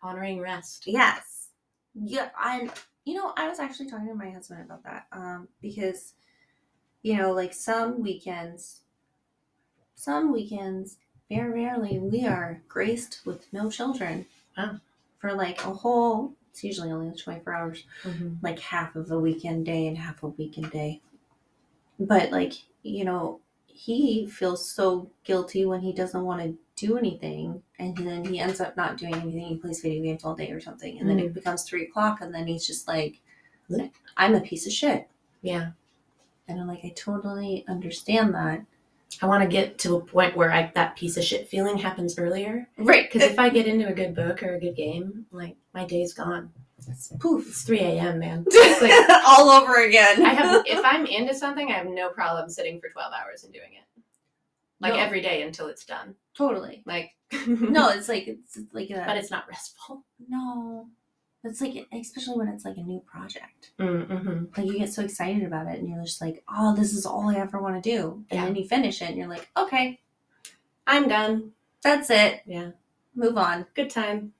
Honoring rest. yes. Yeah, I. You know, I was actually talking to my husband about that. Um, because, you know, like some weekends, some weekends, very rarely we are graced with no children. Wow. For like a whole. It's usually only 24 hours. Mhm. like half of a weekend day and half a weekend day. But like, you know, he feels so guilty when he doesn't want to do anything and then he ends up not doing anything he plays video games all day or something and then it mm. becomes three o'clock and then he's just like i'm a piece of shit Yeah. and i'm like i totally understand that I want to get to a point where I, that piece of shit feeling happens earlier. right Because if I get into a good book or a good game, like my day's gone. It's, poof it's 3 a.m., man. It's like, all over again I have, if I'm into something, I have no problem sitting for 12 hours and doing it. Like No. every day until it's done. totally Like, no it's like it's like a, but it's not restful. no it's like especially when it's like a new project Mm-hmm. like you get so excited about it and you're just like oh this is all i ever want to do and Yeah. then you finish it and you're like okay I'm done. that's it Yeah. move on Good time.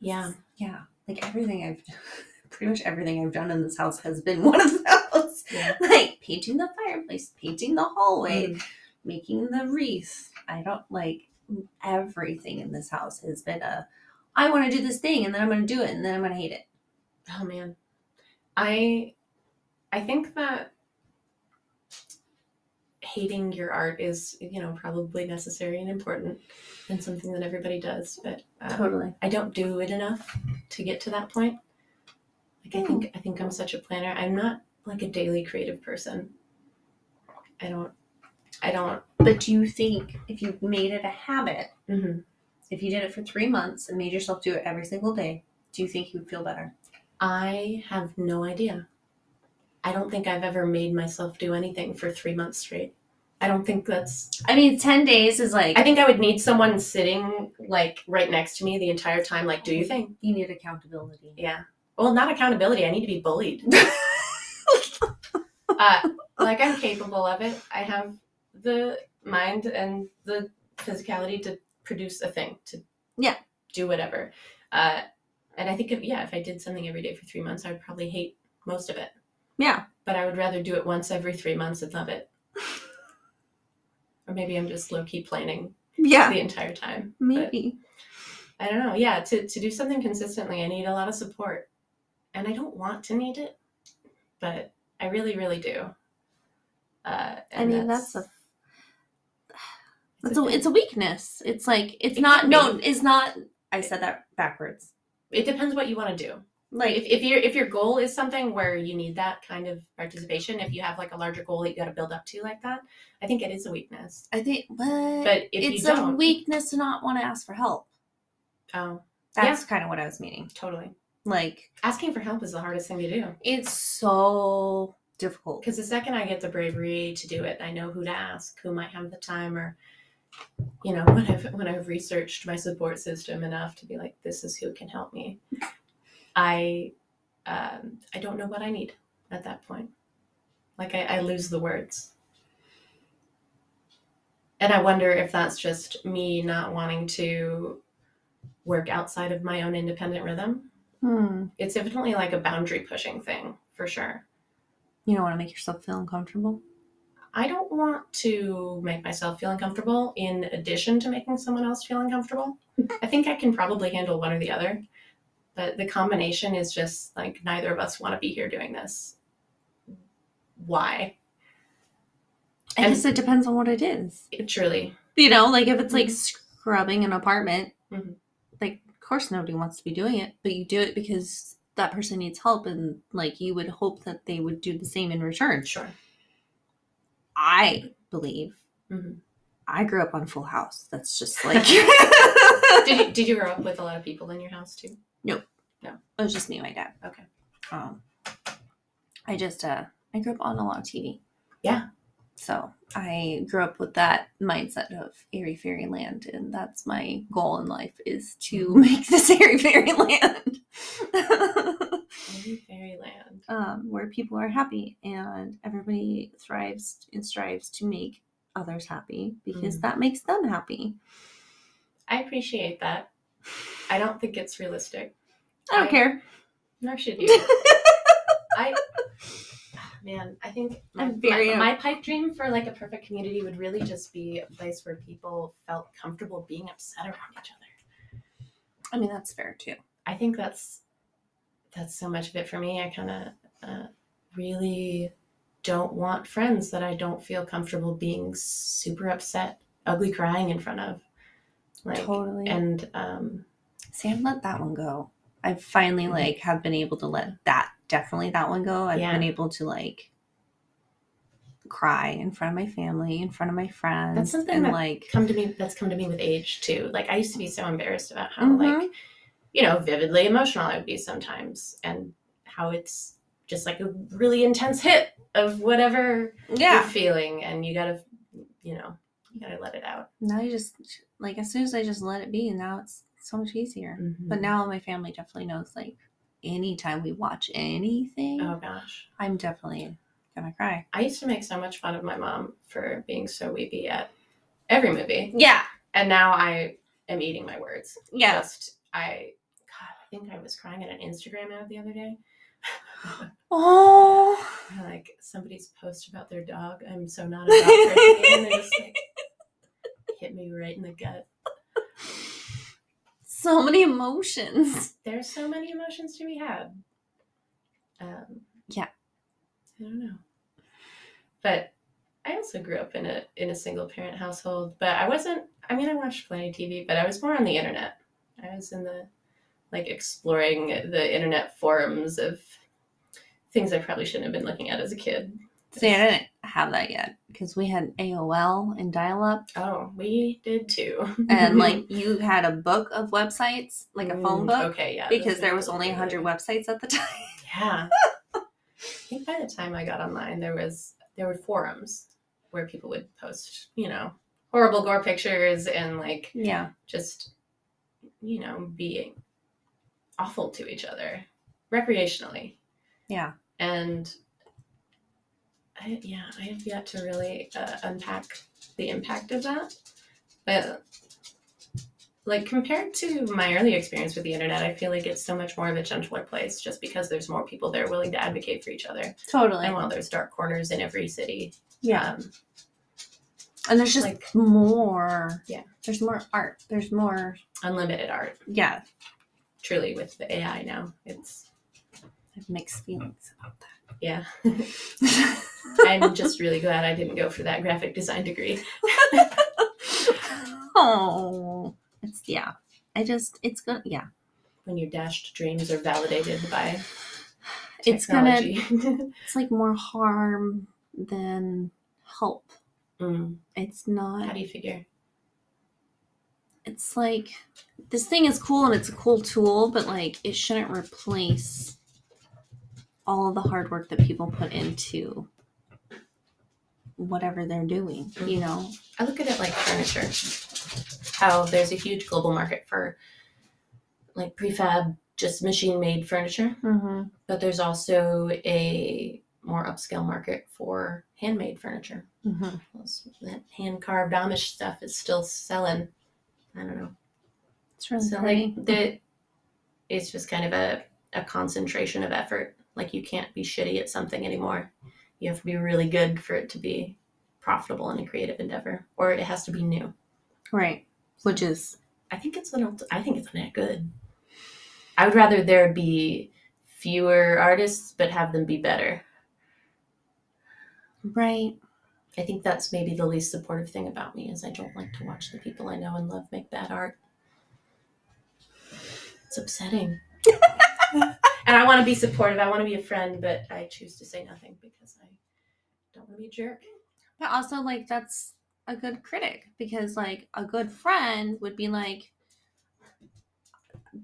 Yeah. yeah like everything i've pretty much everything i've done in this house has been one of those Yeah. like painting the fireplace painting the hallway Mm. Making the wreath i don't like everything in this house has been a i want to do this thing and then i'm going to do it and then i'm going to hate it Oh man. I I think that hating your art is, you know, probably necessary and important and something that everybody does, but uh, totally I don't do it enough to get to that point. Like I think I think I'm such a planner. I'm not like a daily creative person. I don't I don't but do you think if you made it a habit mhm. if you did it for three months and made yourself do it every single day do you think you would feel better I have no idea. I don't think I've ever made myself do anything for 3 months straight. I don't think that's i mean 10 days is like I think I would need someone sitting like right next to me the entire time, like, do you think? you need accountability Yeah. Well, not accountability. I need to be bullied. uh, like I'm capable of it. I have the mind and the physicality to produce a thing, to Yeah. do whatever. Uh, and I think if yeah, if I did something every day for three months, I would probably hate most of it. yeah But I would rather do it once every three months and love it. or maybe I'm just low key planning yeah the entire time. But- maybe I don't know. Yeah, to, to do something consistently, I need a lot of support. And I don't want to need it, but I really, really do. Uh, i and mean that's, a it's it's a, it's a weakness. It's like it's It not no it's not i said that backwards. It depends what you want to do. like If, if your if your goal is something where you need that kind of participation, if you have like a larger goal that you got to build up to like that, I think it is a weakness. i think but, But if it's you a don't, weakness to not want to ask for help. Oh, that's kind of what i was meaning. Totally. like Asking for help is the hardest thing to do. it's so difficult. Because the second I get the bravery to do it, I know who to ask, who might have the time, or you know, when I've when I've researched my support system enough to be like, this is who can help me. I um, I don't know what I need at that point. Like I, I lose the words, and I wonder if that's just me not wanting to work outside of my own independent rhythm. hmm. It's definitely like a boundary pushing thing for sure. you don't want to make yourself feel uncomfortable I don't want to make myself feel uncomfortable in addition to making someone else feel uncomfortable. I think I can probably handle one or the other. But the combination is just like neither of us want to be here doing this. Why? i And- guess it depends on what it is It truly. You know, like if it's like scrubbing an apartment, Mhm. like of course nobody wants to be doing it, but you do it because that person needs help and like you would hope that they would do the same in return. Sure. I believe Mhm. I grew up on Full House. That's just like Did you, did you grow up with a lot of people in your house too? No, no, it was just me and my dad. Okay. Um I just uh I grew up on a lot of TV. Yeah. So I grew up with that mindset of airy fairyland, and that's my goal in life is to make this airy fairyland. Maybe Fairyland. um, where people are happy and everybody thrives and strives to make others happy because Mm. that makes them happy. I appreciate that. I don't think it's realistic. I don't I- care. Nor should you. I man, I think my, I'm very- my, my pipe dream for like a perfect community would really just be a place where people felt comfortable being upset around each other. I mean, that's fair too. I think that's that's so much of it for me. I kind of uh, really don't want friends that I don't feel comfortable being super upset, ugly crying in front of. Like totally. and um I've let that one go. I finally Mhm. like have been able to let that definitely that one go. I've Yeah. been able to like cry in front of my family, in front of my friends, That's something and that like come to me that's come to me with age too. Like I used to be so embarrassed about how Mhm. like you know, vividly emotional I would be sometimes and how it's just like a really intense hit of whatever you're feeling and you gotta you know, you gotta let it out. Now you just like as soon as I just let it be, now it's so much easier. But mm-hmm. now my family definitely knows like anytime we watch anything, Oh gosh. I'm definitely gonna cry. I used to make so much fun of my mom for being so weepy at every movie. Yeah. And now I am eating my words. Yeah. Just I God, I think I was crying at an Instagram ad the other day. Oh. like somebody's post about their dog. I'm so not a dog person. and it just like hit me right in the gut. So many emotions. There's so many emotions to be had. Um, Yeah. I don't know. But I also grew up in a in a single parent household, but I wasn't I mean I watched plenty of TV, but I was more on the internet. I was in the like exploring the internet forums of things I probably shouldn't have been looking at as a kid. See, I didn't have that yet because we had AOL and dial up. Oh, we did too. and like you had a book of websites, like a phone Mm, book, Okay, yeah. because there was only really 100 websites at the time. Yeah. I think by the time I got online, there was there were forums where people would post, you know, horrible gore pictures and like Yeah. just, you know, being awful to each other recreationally. Yeah. And I, yeah, I have yet to really uh, unpack the impact of that. But like compared to my early experience with the internet, I feel like it's so much more of a gentler place just because there's more people there willing to advocate for each other. Totally. And while there's dark corners in every city, Yeah. um, And there's just like- more. Yeah. There's more art. There's more. unlimited art. Yeah. Truly, with the AI now, it's I have mixed feelings about yeah. I'm just really glad I didn't go for that graphic design degree. oh. It's, yeah. I just, it's good. Yeah. When your dashed dreams are validated by It's gonna, technology. it's like more harm than help. Mm, It's not. How do you figure? it's like this thing is cool and it's a cool tool, but like it shouldn't replace all of the hard work that people put into whatever they're doing, you know? I look at it like furniture. How there's a huge global market for like prefab, just machine made furniture, Mm-hmm. but there's also a more upscale market for handmade furniture. Mm-hmm. That hand carved Amish stuff is still selling. I don't know. It's really So pretty. like the, it's just kind of a, a concentration of effort. Like you can't be shitty at something anymore. You have to be really good for it to be profitable in a creative endeavor, or it has to be new. right. Which is I think it's an. I think it's not good. I would rather there be fewer artists, but have them be better. right. I think that's maybe the least supportive thing about me is I don't like to watch the people I know and love make bad art. It's upsetting. and I want to be supportive. I want to be a friend, but I choose to say nothing because I don't want to be a jerk. But also like that's a good critic because like a good friend would be like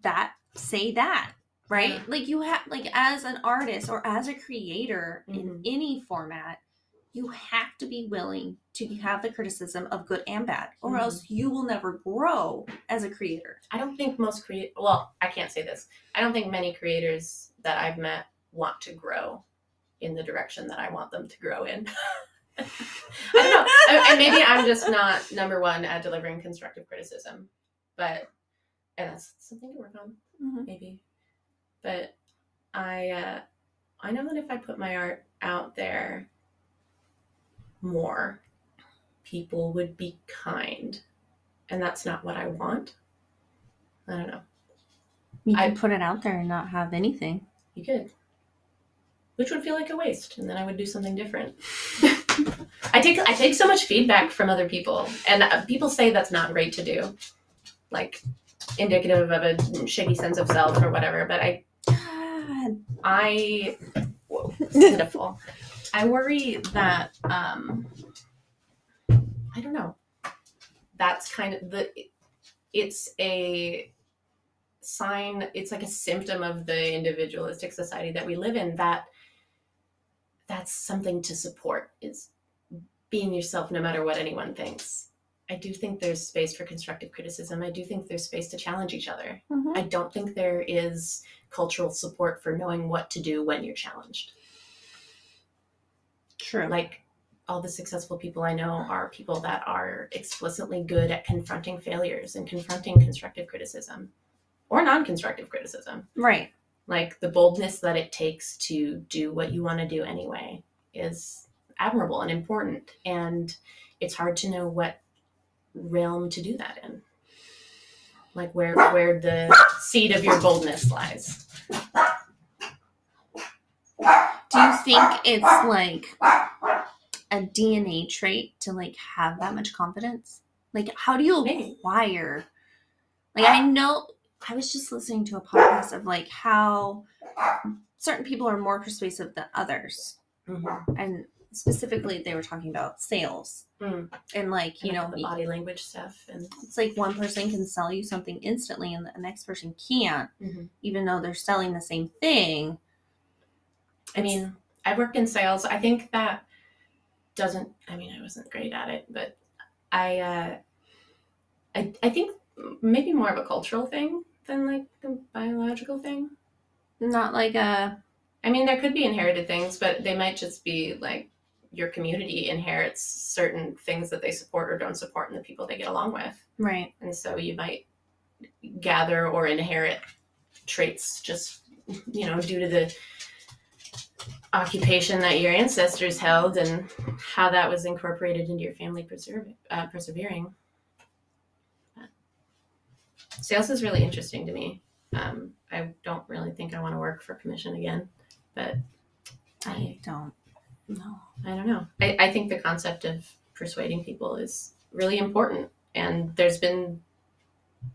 that say that right Yeah. like you have like as an artist or as a creator in Mhm. any format you have to be willing to have the criticism of good and bad or Mhm. else you will never grow as a creator I don't think most create. Well, I can't say this. I don't think many creators that I've met want to grow in the direction that I want them to grow in. I don't know. I- and maybe I'm just not number one at delivering constructive criticism, but and that's something to work on, Mhm. maybe. But I, uh, I know that if I put my art out there more, people would be kind, and that's not what I want. I don't know. you I- put it out there and not have anything You could. which would feel like a waste, and then I would do something different. I take I take so much feedback from other people, and uh, people say that's not great to do, like indicative of a shaky sense of self or whatever. But I God. I whoa, pitiful. I worry that um I don't know. That's kind of the it's a sign, it's like a symptom of the individualistic society that we live in that that's something to support is being yourself no matter what anyone thinks. I do think there's space for constructive criticism. I do think there's space to challenge each other. Mhm. I don't think there is cultural support for knowing what to do when you're challenged. True. Like all the successful people I know are people that are explicitly good at confronting failures and confronting constructive criticism or non constructive criticism. right. Like the boldness that it takes to do what you want to do anyway is admirable and important. And it's hard to know what realm to do that in. Like where where the seed of your boldness lies. Do you think it's like a DNA trait to like have that much confidence? Like, how do you acquire? Like, I know I was just listening to a podcast of like how certain people are more persuasive than others, Mhm. and specifically they were talking about sales Mm. and like you And know the body language stuff and it's like one person can sell you something instantly and the next person can't Mhm. even though they're selling the same thing I mean, I worked in sales. I think that doesn't. I mean, I wasn't great at it, but I, uh, I, I think maybe more of a cultural thing than like a biological thing. not like a I mean, there could be inherited things, but they might just be like your community inherits certain things that they support or don't support and the people they get along with, right and so you might gather or inherit traits just you know due to the occupation that your ancestors held and how that was incorporated into your family preserve, uh, persevering. Sales is really interesting to me. Um, I don't really think I want to work for commission again, but I, i don't know I don't know. I, I think the concept of persuading people is really important, and there's been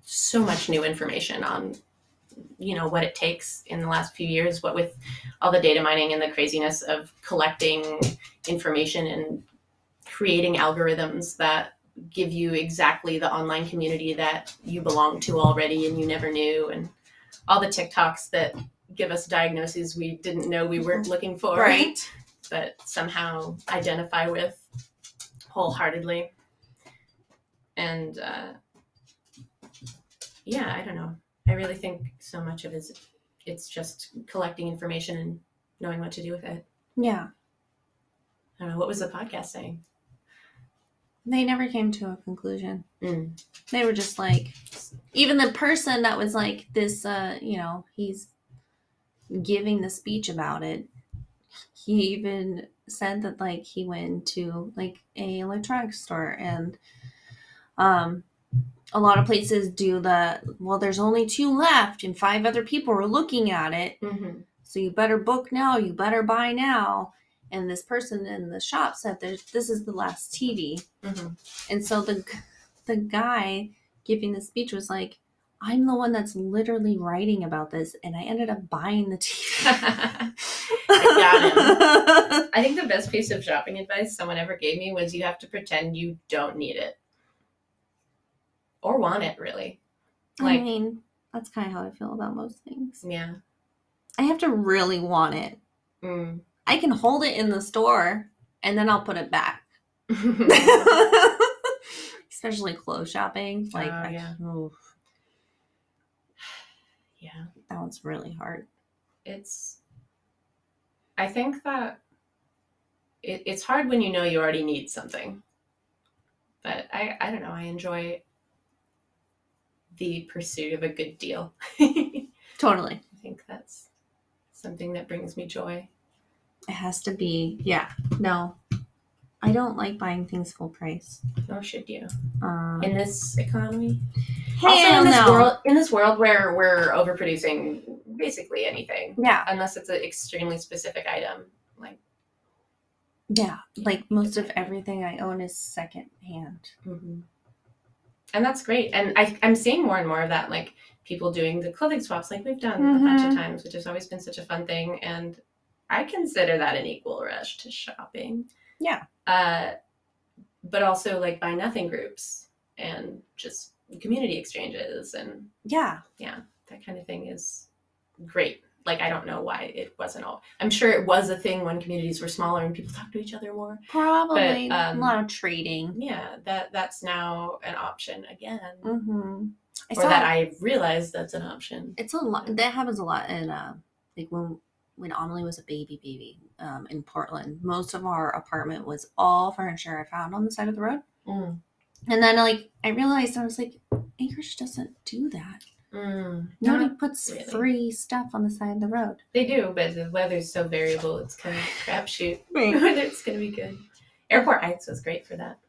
so much new information on you know what it takes in the last few years what with all the data mining and the craziness of collecting information and creating algorithms that give you exactly the online community that you belong to already and you never knew and all the tiktoks that give us diagnoses we didn't know we weren't looking for right but somehow identify with wholeheartedly. And uh, yeah, I don't know. I really think so much of it is it's just collecting information and knowing what to do with it. yeah I don't know. What was the podcast saying? they never came to a conclusion Mm. they were just like even the person that was like this uh you know he's giving the speech about it he even said that like he went to like a electronics store and um a lot of places do the well there's only two left and five other people are looking at it. Hmm so you better book now you better buy now. And this person in the shop said this is the last tv hmm and so the the guy giving the speech was like, "I'm the one that's literally writing about this, and I ended up buying the TV." got it. I think the best piece of shopping advice someone ever gave me was you have to pretend you don't need it or want it, really. I mean, that's kind of how I feel about most things. yeah. I have to really want it. Mm. I can hold it in the store, and then I'll put it back. Especially clothes shopping, like Oh, yeah. oof, yeah. that one's really hard. it's i think that it, it's hard when you know you already need something but i i don't know i enjoy the pursuit of a good deal totally. i think that's something that brings me joy it has to be. Yeah, no, I don't like buying things full price. nor should you Um, in this economy hell also in this no. world in this world where we're overproducing basically anything, Yeah. unless it's an extremely specific item. Like, Yeah. Like most of everything I own is second hand. And that's great. And I, I'm seeing more and more of that, like people doing the clothing swaps, like we've done a bunch of Mhm. times, which has always been such a fun thing. And I consider that an equal rush to shopping. Yeah. Uh, but also like buy nothing groups and just community exchanges and yeah, Yeah. that kind of thing is great. Like I don't know why it wasn't all. I'm sure it was a thing when communities were smaller and people talked to each other more. Probably um, a lot of trading. Yeah, that that's now an option again. Mm-hmm. I or that I realized that's an option. it's a lot that happens a lot in uh like when when Amelie was a baby baby um in Portland most of our apartment was all furniture I found on the side of the road Mm. and then like I realized I was like Anchorage doesn't do that Mm. nobody Not puts really. free stuff on the side of the road They do, but the weather's so variable. It's kind of crapshoot right. whether it's going to be good. Airport Heights was great for that.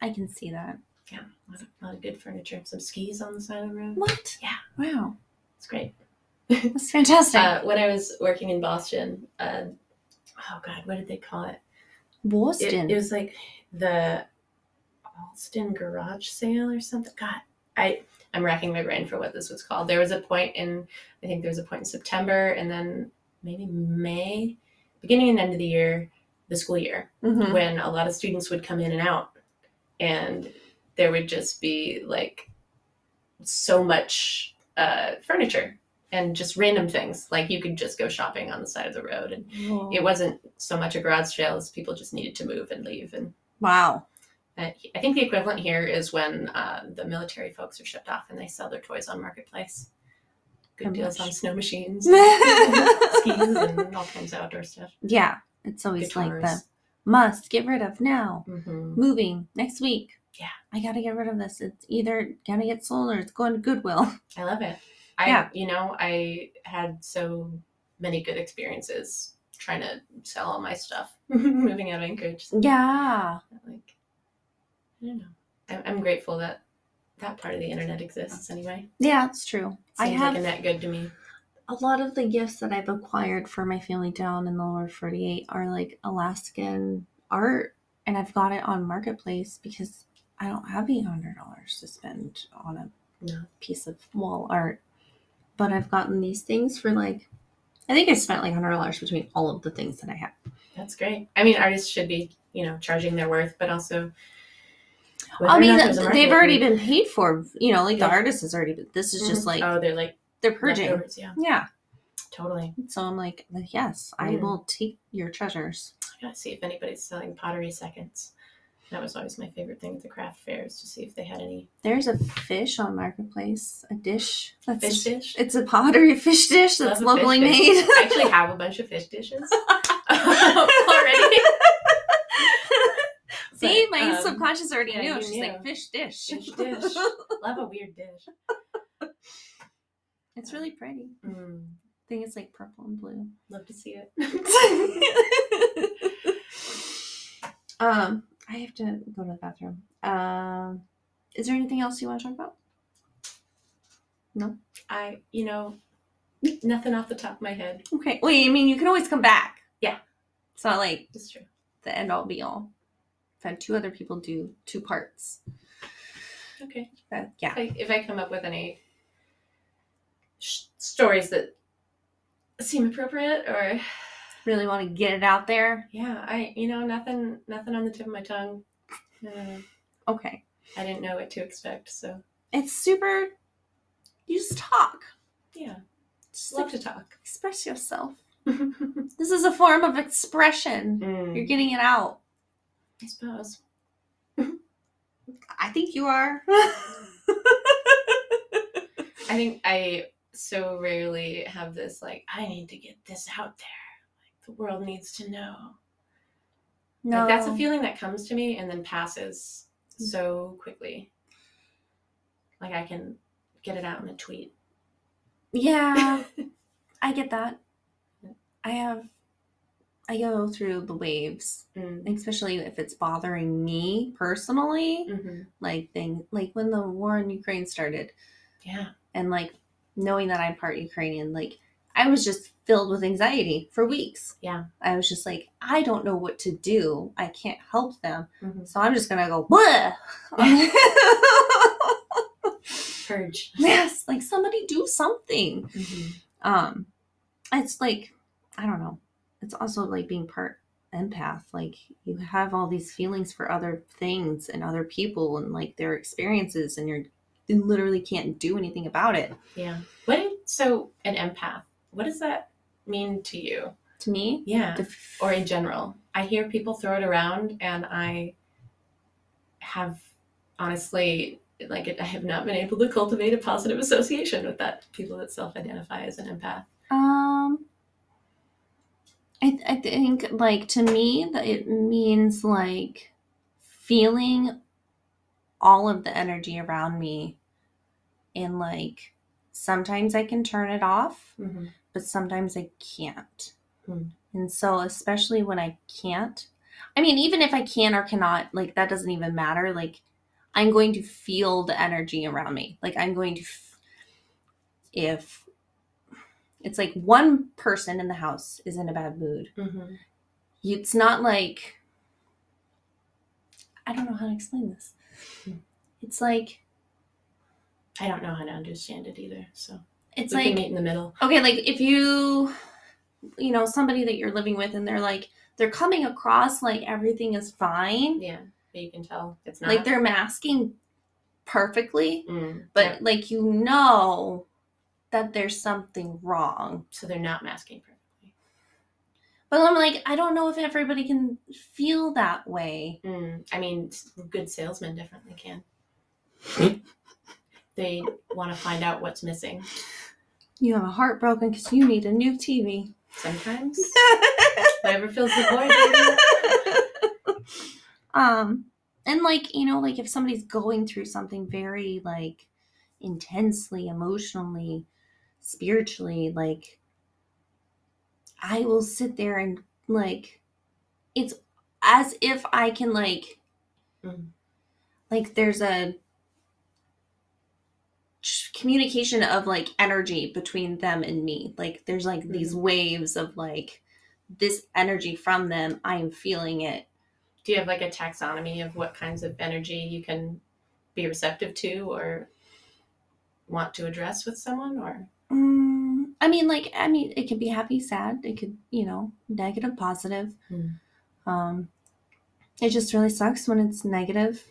I can see that Yeah, a lot of, a lot of good furniture. Some skis on the side of the road. what Yeah. wow It's great. that's fantastic Uh, when I was working in Boston, uh, oh god, what did they call it? It, Boston it was like the Allston garage sale or something. God, I I'm racking my brain for what this was called. There was a point in I think there was a point in September and then maybe May, beginning and end of the year, the school year, Mhm. when a lot of students would come in and out, and there would just be like so much uh, furniture and just random things. Like you could just go shopping on the side of the road and Whoa. it wasn't so much a garage sale as people just needed to move and leave and wow I think the equivalent here is when uh, the military folks are shipped off and they sell their toys on marketplace. Good How deals much? on snow machines, skis, and all kinds of outdoor stuff. yeah it's always like the must get rid of now hmm moving next week. Yeah. I gotta get rid of this. It's either gonna get sold or it's going to Goodwill. I love it. I, Yeah. you know, I had so many good experiences trying to sell all my stuff moving out of Anchorage. Yeah. Like, I don't know. I'm, I'm grateful that that part of the internet exists anyway. Yeah, it's true. I Seems have like a net good to me. a lot of the gifts that I've acquired for my family down in the lower 48 are like Alaskan art. And I've got it on Marketplace because I don't have $800 to spend on a No. piece of wall art. But I've gotten these things for like, I think I spent like $100 between all of the things that I have. That's great. I mean, artists should be, you know, charging their worth, but also. Whether I mean, not there's a th- market, they've already been paid for. You know, like Yeah. the artist has already been. This is just Mhm. like oh, they're like they're purging. Yeah, Yeah. totally. So I'm like, yes, I Mm. will take your treasures. I gotta see if anybody's selling pottery seconds. That was always my favorite thing at the craft fairs to see if they had any There's a fish on Marketplace, a dish. That's fish dish. It's a pottery fish dish that's a fish locally dish. made. I actually have a bunch of fish dishes already. See, But, my um, subconscious already yeah, knew. She's knew. like fish dish. Fish dish. Love a weird dish. it's really pretty. Mm, I think it's like purple and blue. love to see it. um, I have to go to the bathroom. Um, is there anything else you want to talk about? No, I, you know, nothing off the top of my head. Okay. Wait, I mean, you can always come back. Yeah. It's not like It's true. the end all be all. Had two other people do two parts. Okay. But yeah. If I, if I come up with any sh- stories that seem appropriate, or Really want to get it out there. yeah, I, you know, nothing, nothing on the tip of my tongue. Uh, Okay. I didn't know what to expect, so It's super. You just talk. yeah, Just love like, to talk. express yourself. mm, This is a form of expression. You're getting it out. I suppose. I think you are. I think I so rarely have this like I need to get this out there. Like the world needs to know. no, Like that's a feeling that comes to me and then passes mm. so quickly. Like I can get it out in a tweet. Yeah, I get that. I have. I go through the waves, Mm. especially if it's bothering me personally. hmm Like thing, like when the war in Ukraine started, Yeah. and like knowing that I'm part Ukrainian, like I was just filled with anxiety for weeks. Yeah. I was just like, I don't know what to do. I can't help them. Mhm. So I'm just gonna go, what? Purge. yes, like somebody do something. Mhm. Um it's like, I don't know. It's also like being part empath. Like you have all these feelings for other things and other people and like their experiences and you're you literally can't do anything about it. Yeah. What? So, an empath. What does that mean to you? To me, Yeah. f- or in general. I hear people throw it around, and I have honestly, like, I have not been able to cultivate a positive association with that. People that self-identify as an empath. Um, I, th- I think like to me that it means like feeling all of the energy around me and like sometimes I can turn it off, Mm-hmm. but sometimes I can't. Hmm. And so especially when I can't, I mean even if I can or cannot, like that doesn't even matter. Like I'm going to feel the energy around me. Like I'm going to f- if it's like one person in the house is in a bad mood Mm-hmm. it's not like i don't know how to explain this it's like I don't know how to understand it either. So it's like meet in the middle. okay like if you you know somebody that you're living with and they're like they're coming across like everything is fine Yeah, but you can tell it's not. like they're masking perfectly Mm, but yeah. like you know that there's something wrong so they're not masking perfectly. but i'm like i don't know if everybody can feel that way Mm, I mean, good salesmen definitely can. they want to find out what's missing. you have a heartbroken because you need a new tv Sometimes, whatever fills the void. um and like you know like if somebody's going through something very like intensely emotionally spiritually like i will sit there and like it's as if i can like Mhm. like there's a communication of like energy between them and me like there's like these waves of like this energy from them i'm feeling it Do you have like a taxonomy of what kinds of energy you can be receptive to or want to address with someone? Or Mm, I mean, like, I mean, it could be happy, sad. It could, you know, negative, positive. Hmm. Um, it just really sucks when it's negative.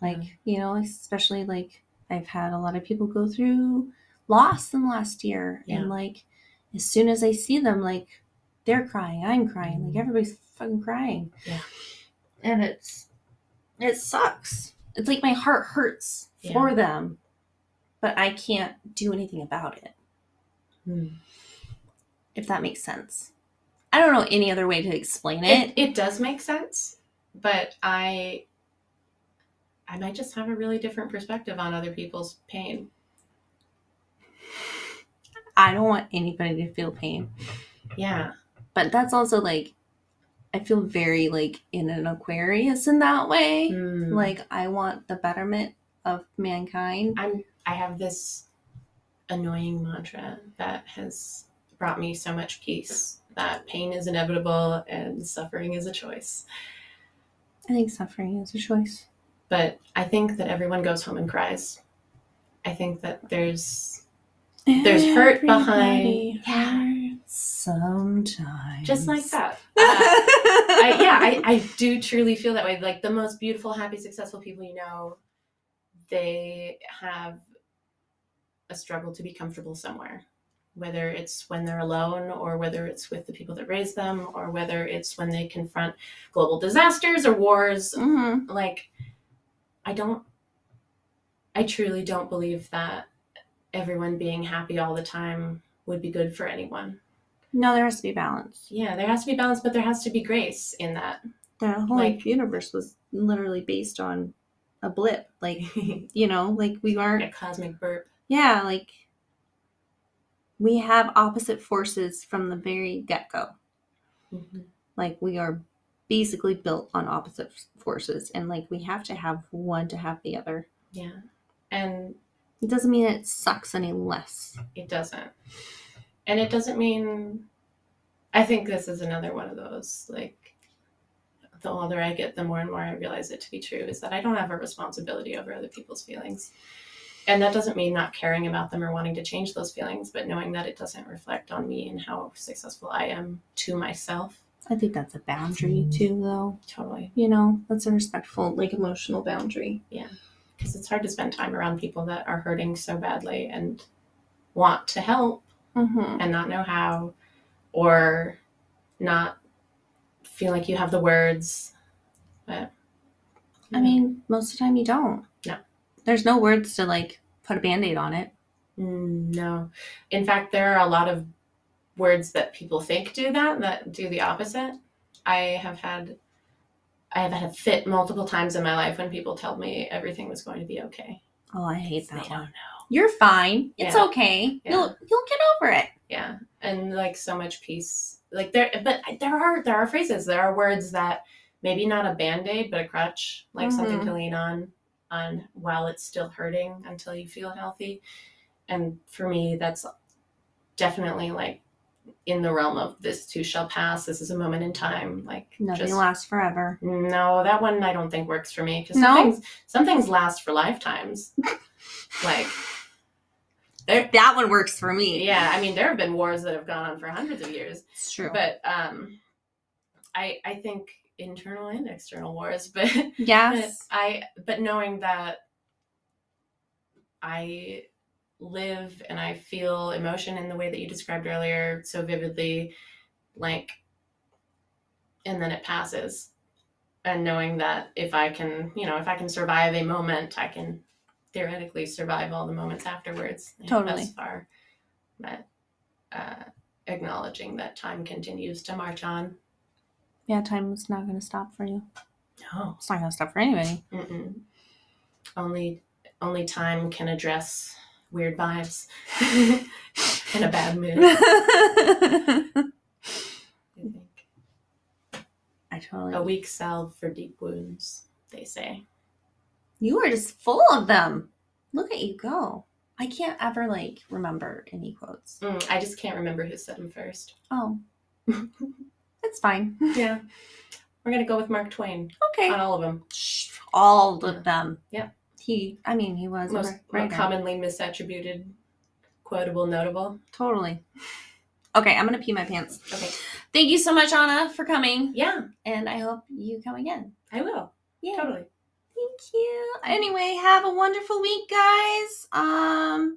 Like, Yeah. you know, especially like I've had a lot of people go through loss in the last year, Yeah. and like, as soon as I see them, like, they're crying, I'm crying, like Mhm. everybody's fucking crying. Yeah. and it's it sucks. It's like my heart hurts Yeah. for them, but I can't do anything about it if that makes sense. I don't know any other way to explain it, it. it does make sense, but I I might just have a really different perspective on other people's pain. I don't want anybody to feel pain. Yeah. But that's also like I feel very like in an Aquarius in that way. Mm. Like I want the betterment of mankind. I'm I have this annoying mantra that has brought me so much peace that pain is inevitable and suffering is a choice. I think suffering is a choice. But I think that everyone goes home and cries. I think that there's There's hurt behind- Everybody hurts sometimes. just like that. Uh, I, yeah, I, I do truly feel that way. Like the most beautiful, happy, successful people you know, they have a struggle to be comfortable somewhere. Whether it's when they're alone, or whether it's with the people that raise them, or whether it's when they confront global disasters or wars. Mhm. Like, I don't, I truly don't believe that everyone being happy all the time would be good for anyone. No, there has to be balance. Yeah, there has to be balance, but there has to be grace in that. The whole Like- universe was literally based on a blip. Like, you know, like we aren't a cosmic burp. Yeah, like we have opposite forces from the very get go. Mm-hmm. Like we are basically built on opposite forces, and like we have to have one to have the other. Yeah. And It doesn't mean it sucks any less. It doesn't. And it doesn't mean I think this is another one of those like the older I get, the more and more I realize it to be true is that I don't have a responsibility over other people's feelings. And that doesn't mean not caring about them or wanting to change those feelings, but knowing that it doesn't reflect on me and how successful I am to myself. I think that's a boundary too, though. Totally. You know, that's a respectful, like emotional boundary. Yeah. Because it's hard to spend time around people that are hurting so badly and want to help Mm-hmm. and not know how or not feel like you have the words. But I mean, most of the time you don't. There's no words to like put a band aid on it. Mm, No. In fact, there are a lot of words that people think do that, that do the opposite. I have had I have had a fit multiple times in my life when people tell me everything was going to be okay. Oh, I hate They that don't know. You're fine. It's Yeah. okay. Yeah. You'll you'll get over it. Yeah. And like so much peace. Like there but there are there are phrases, there are words that maybe not a band-aid, but a crutch, like something Mhm. to lean on on while it's still hurting until you feel healthy. And for me that's definitely like in the realm of this too shall pass. This is a moment in time. Like Nothing just lasts forever. no, that one I don't think works for me because No? some things some things last for lifetimes. like there, That one works for me. yeah, I mean there have been wars that have gone on for hundreds of years, It's true. but um, I I think internal and external wars, but but yes. I but knowing that I live and I feel emotion in the way that you described earlier so vividly, like, and then it passes. And knowing that if I can, you know, if I can survive a moment, I can theoretically survive all the moments afterwards. Totally. Thus far, but uh, acknowledging that time continues to march on. Yeah, time's not gonna stop for you. No. It's not gonna stop for anybody. Mm-mm. Only only time can address weird vibes in a bad mood. I think I totally. a weak salve for deep wounds. They say. You are just full of them. Look at you go. I can't ever like remember any quotes. Mm, I just can't remember who said them first. Oh, it's fine. Yeah, we're gonna go with Mark Twain Okay, on all of them. All of them. Yeah. He. I mean, he was Most writer. commonly misattributed, quotable, notable. Totally. Okay, I'm gonna pee my pants. Okay. Thank you so much, Ana, for coming, Yeah, and I hope you come again. I will. Yeah. Totally. Thank you. Anyway, have a wonderful week, guys. Um,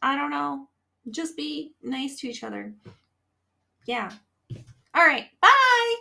I don't know. Just be nice to each other. Yeah. All right. Bye.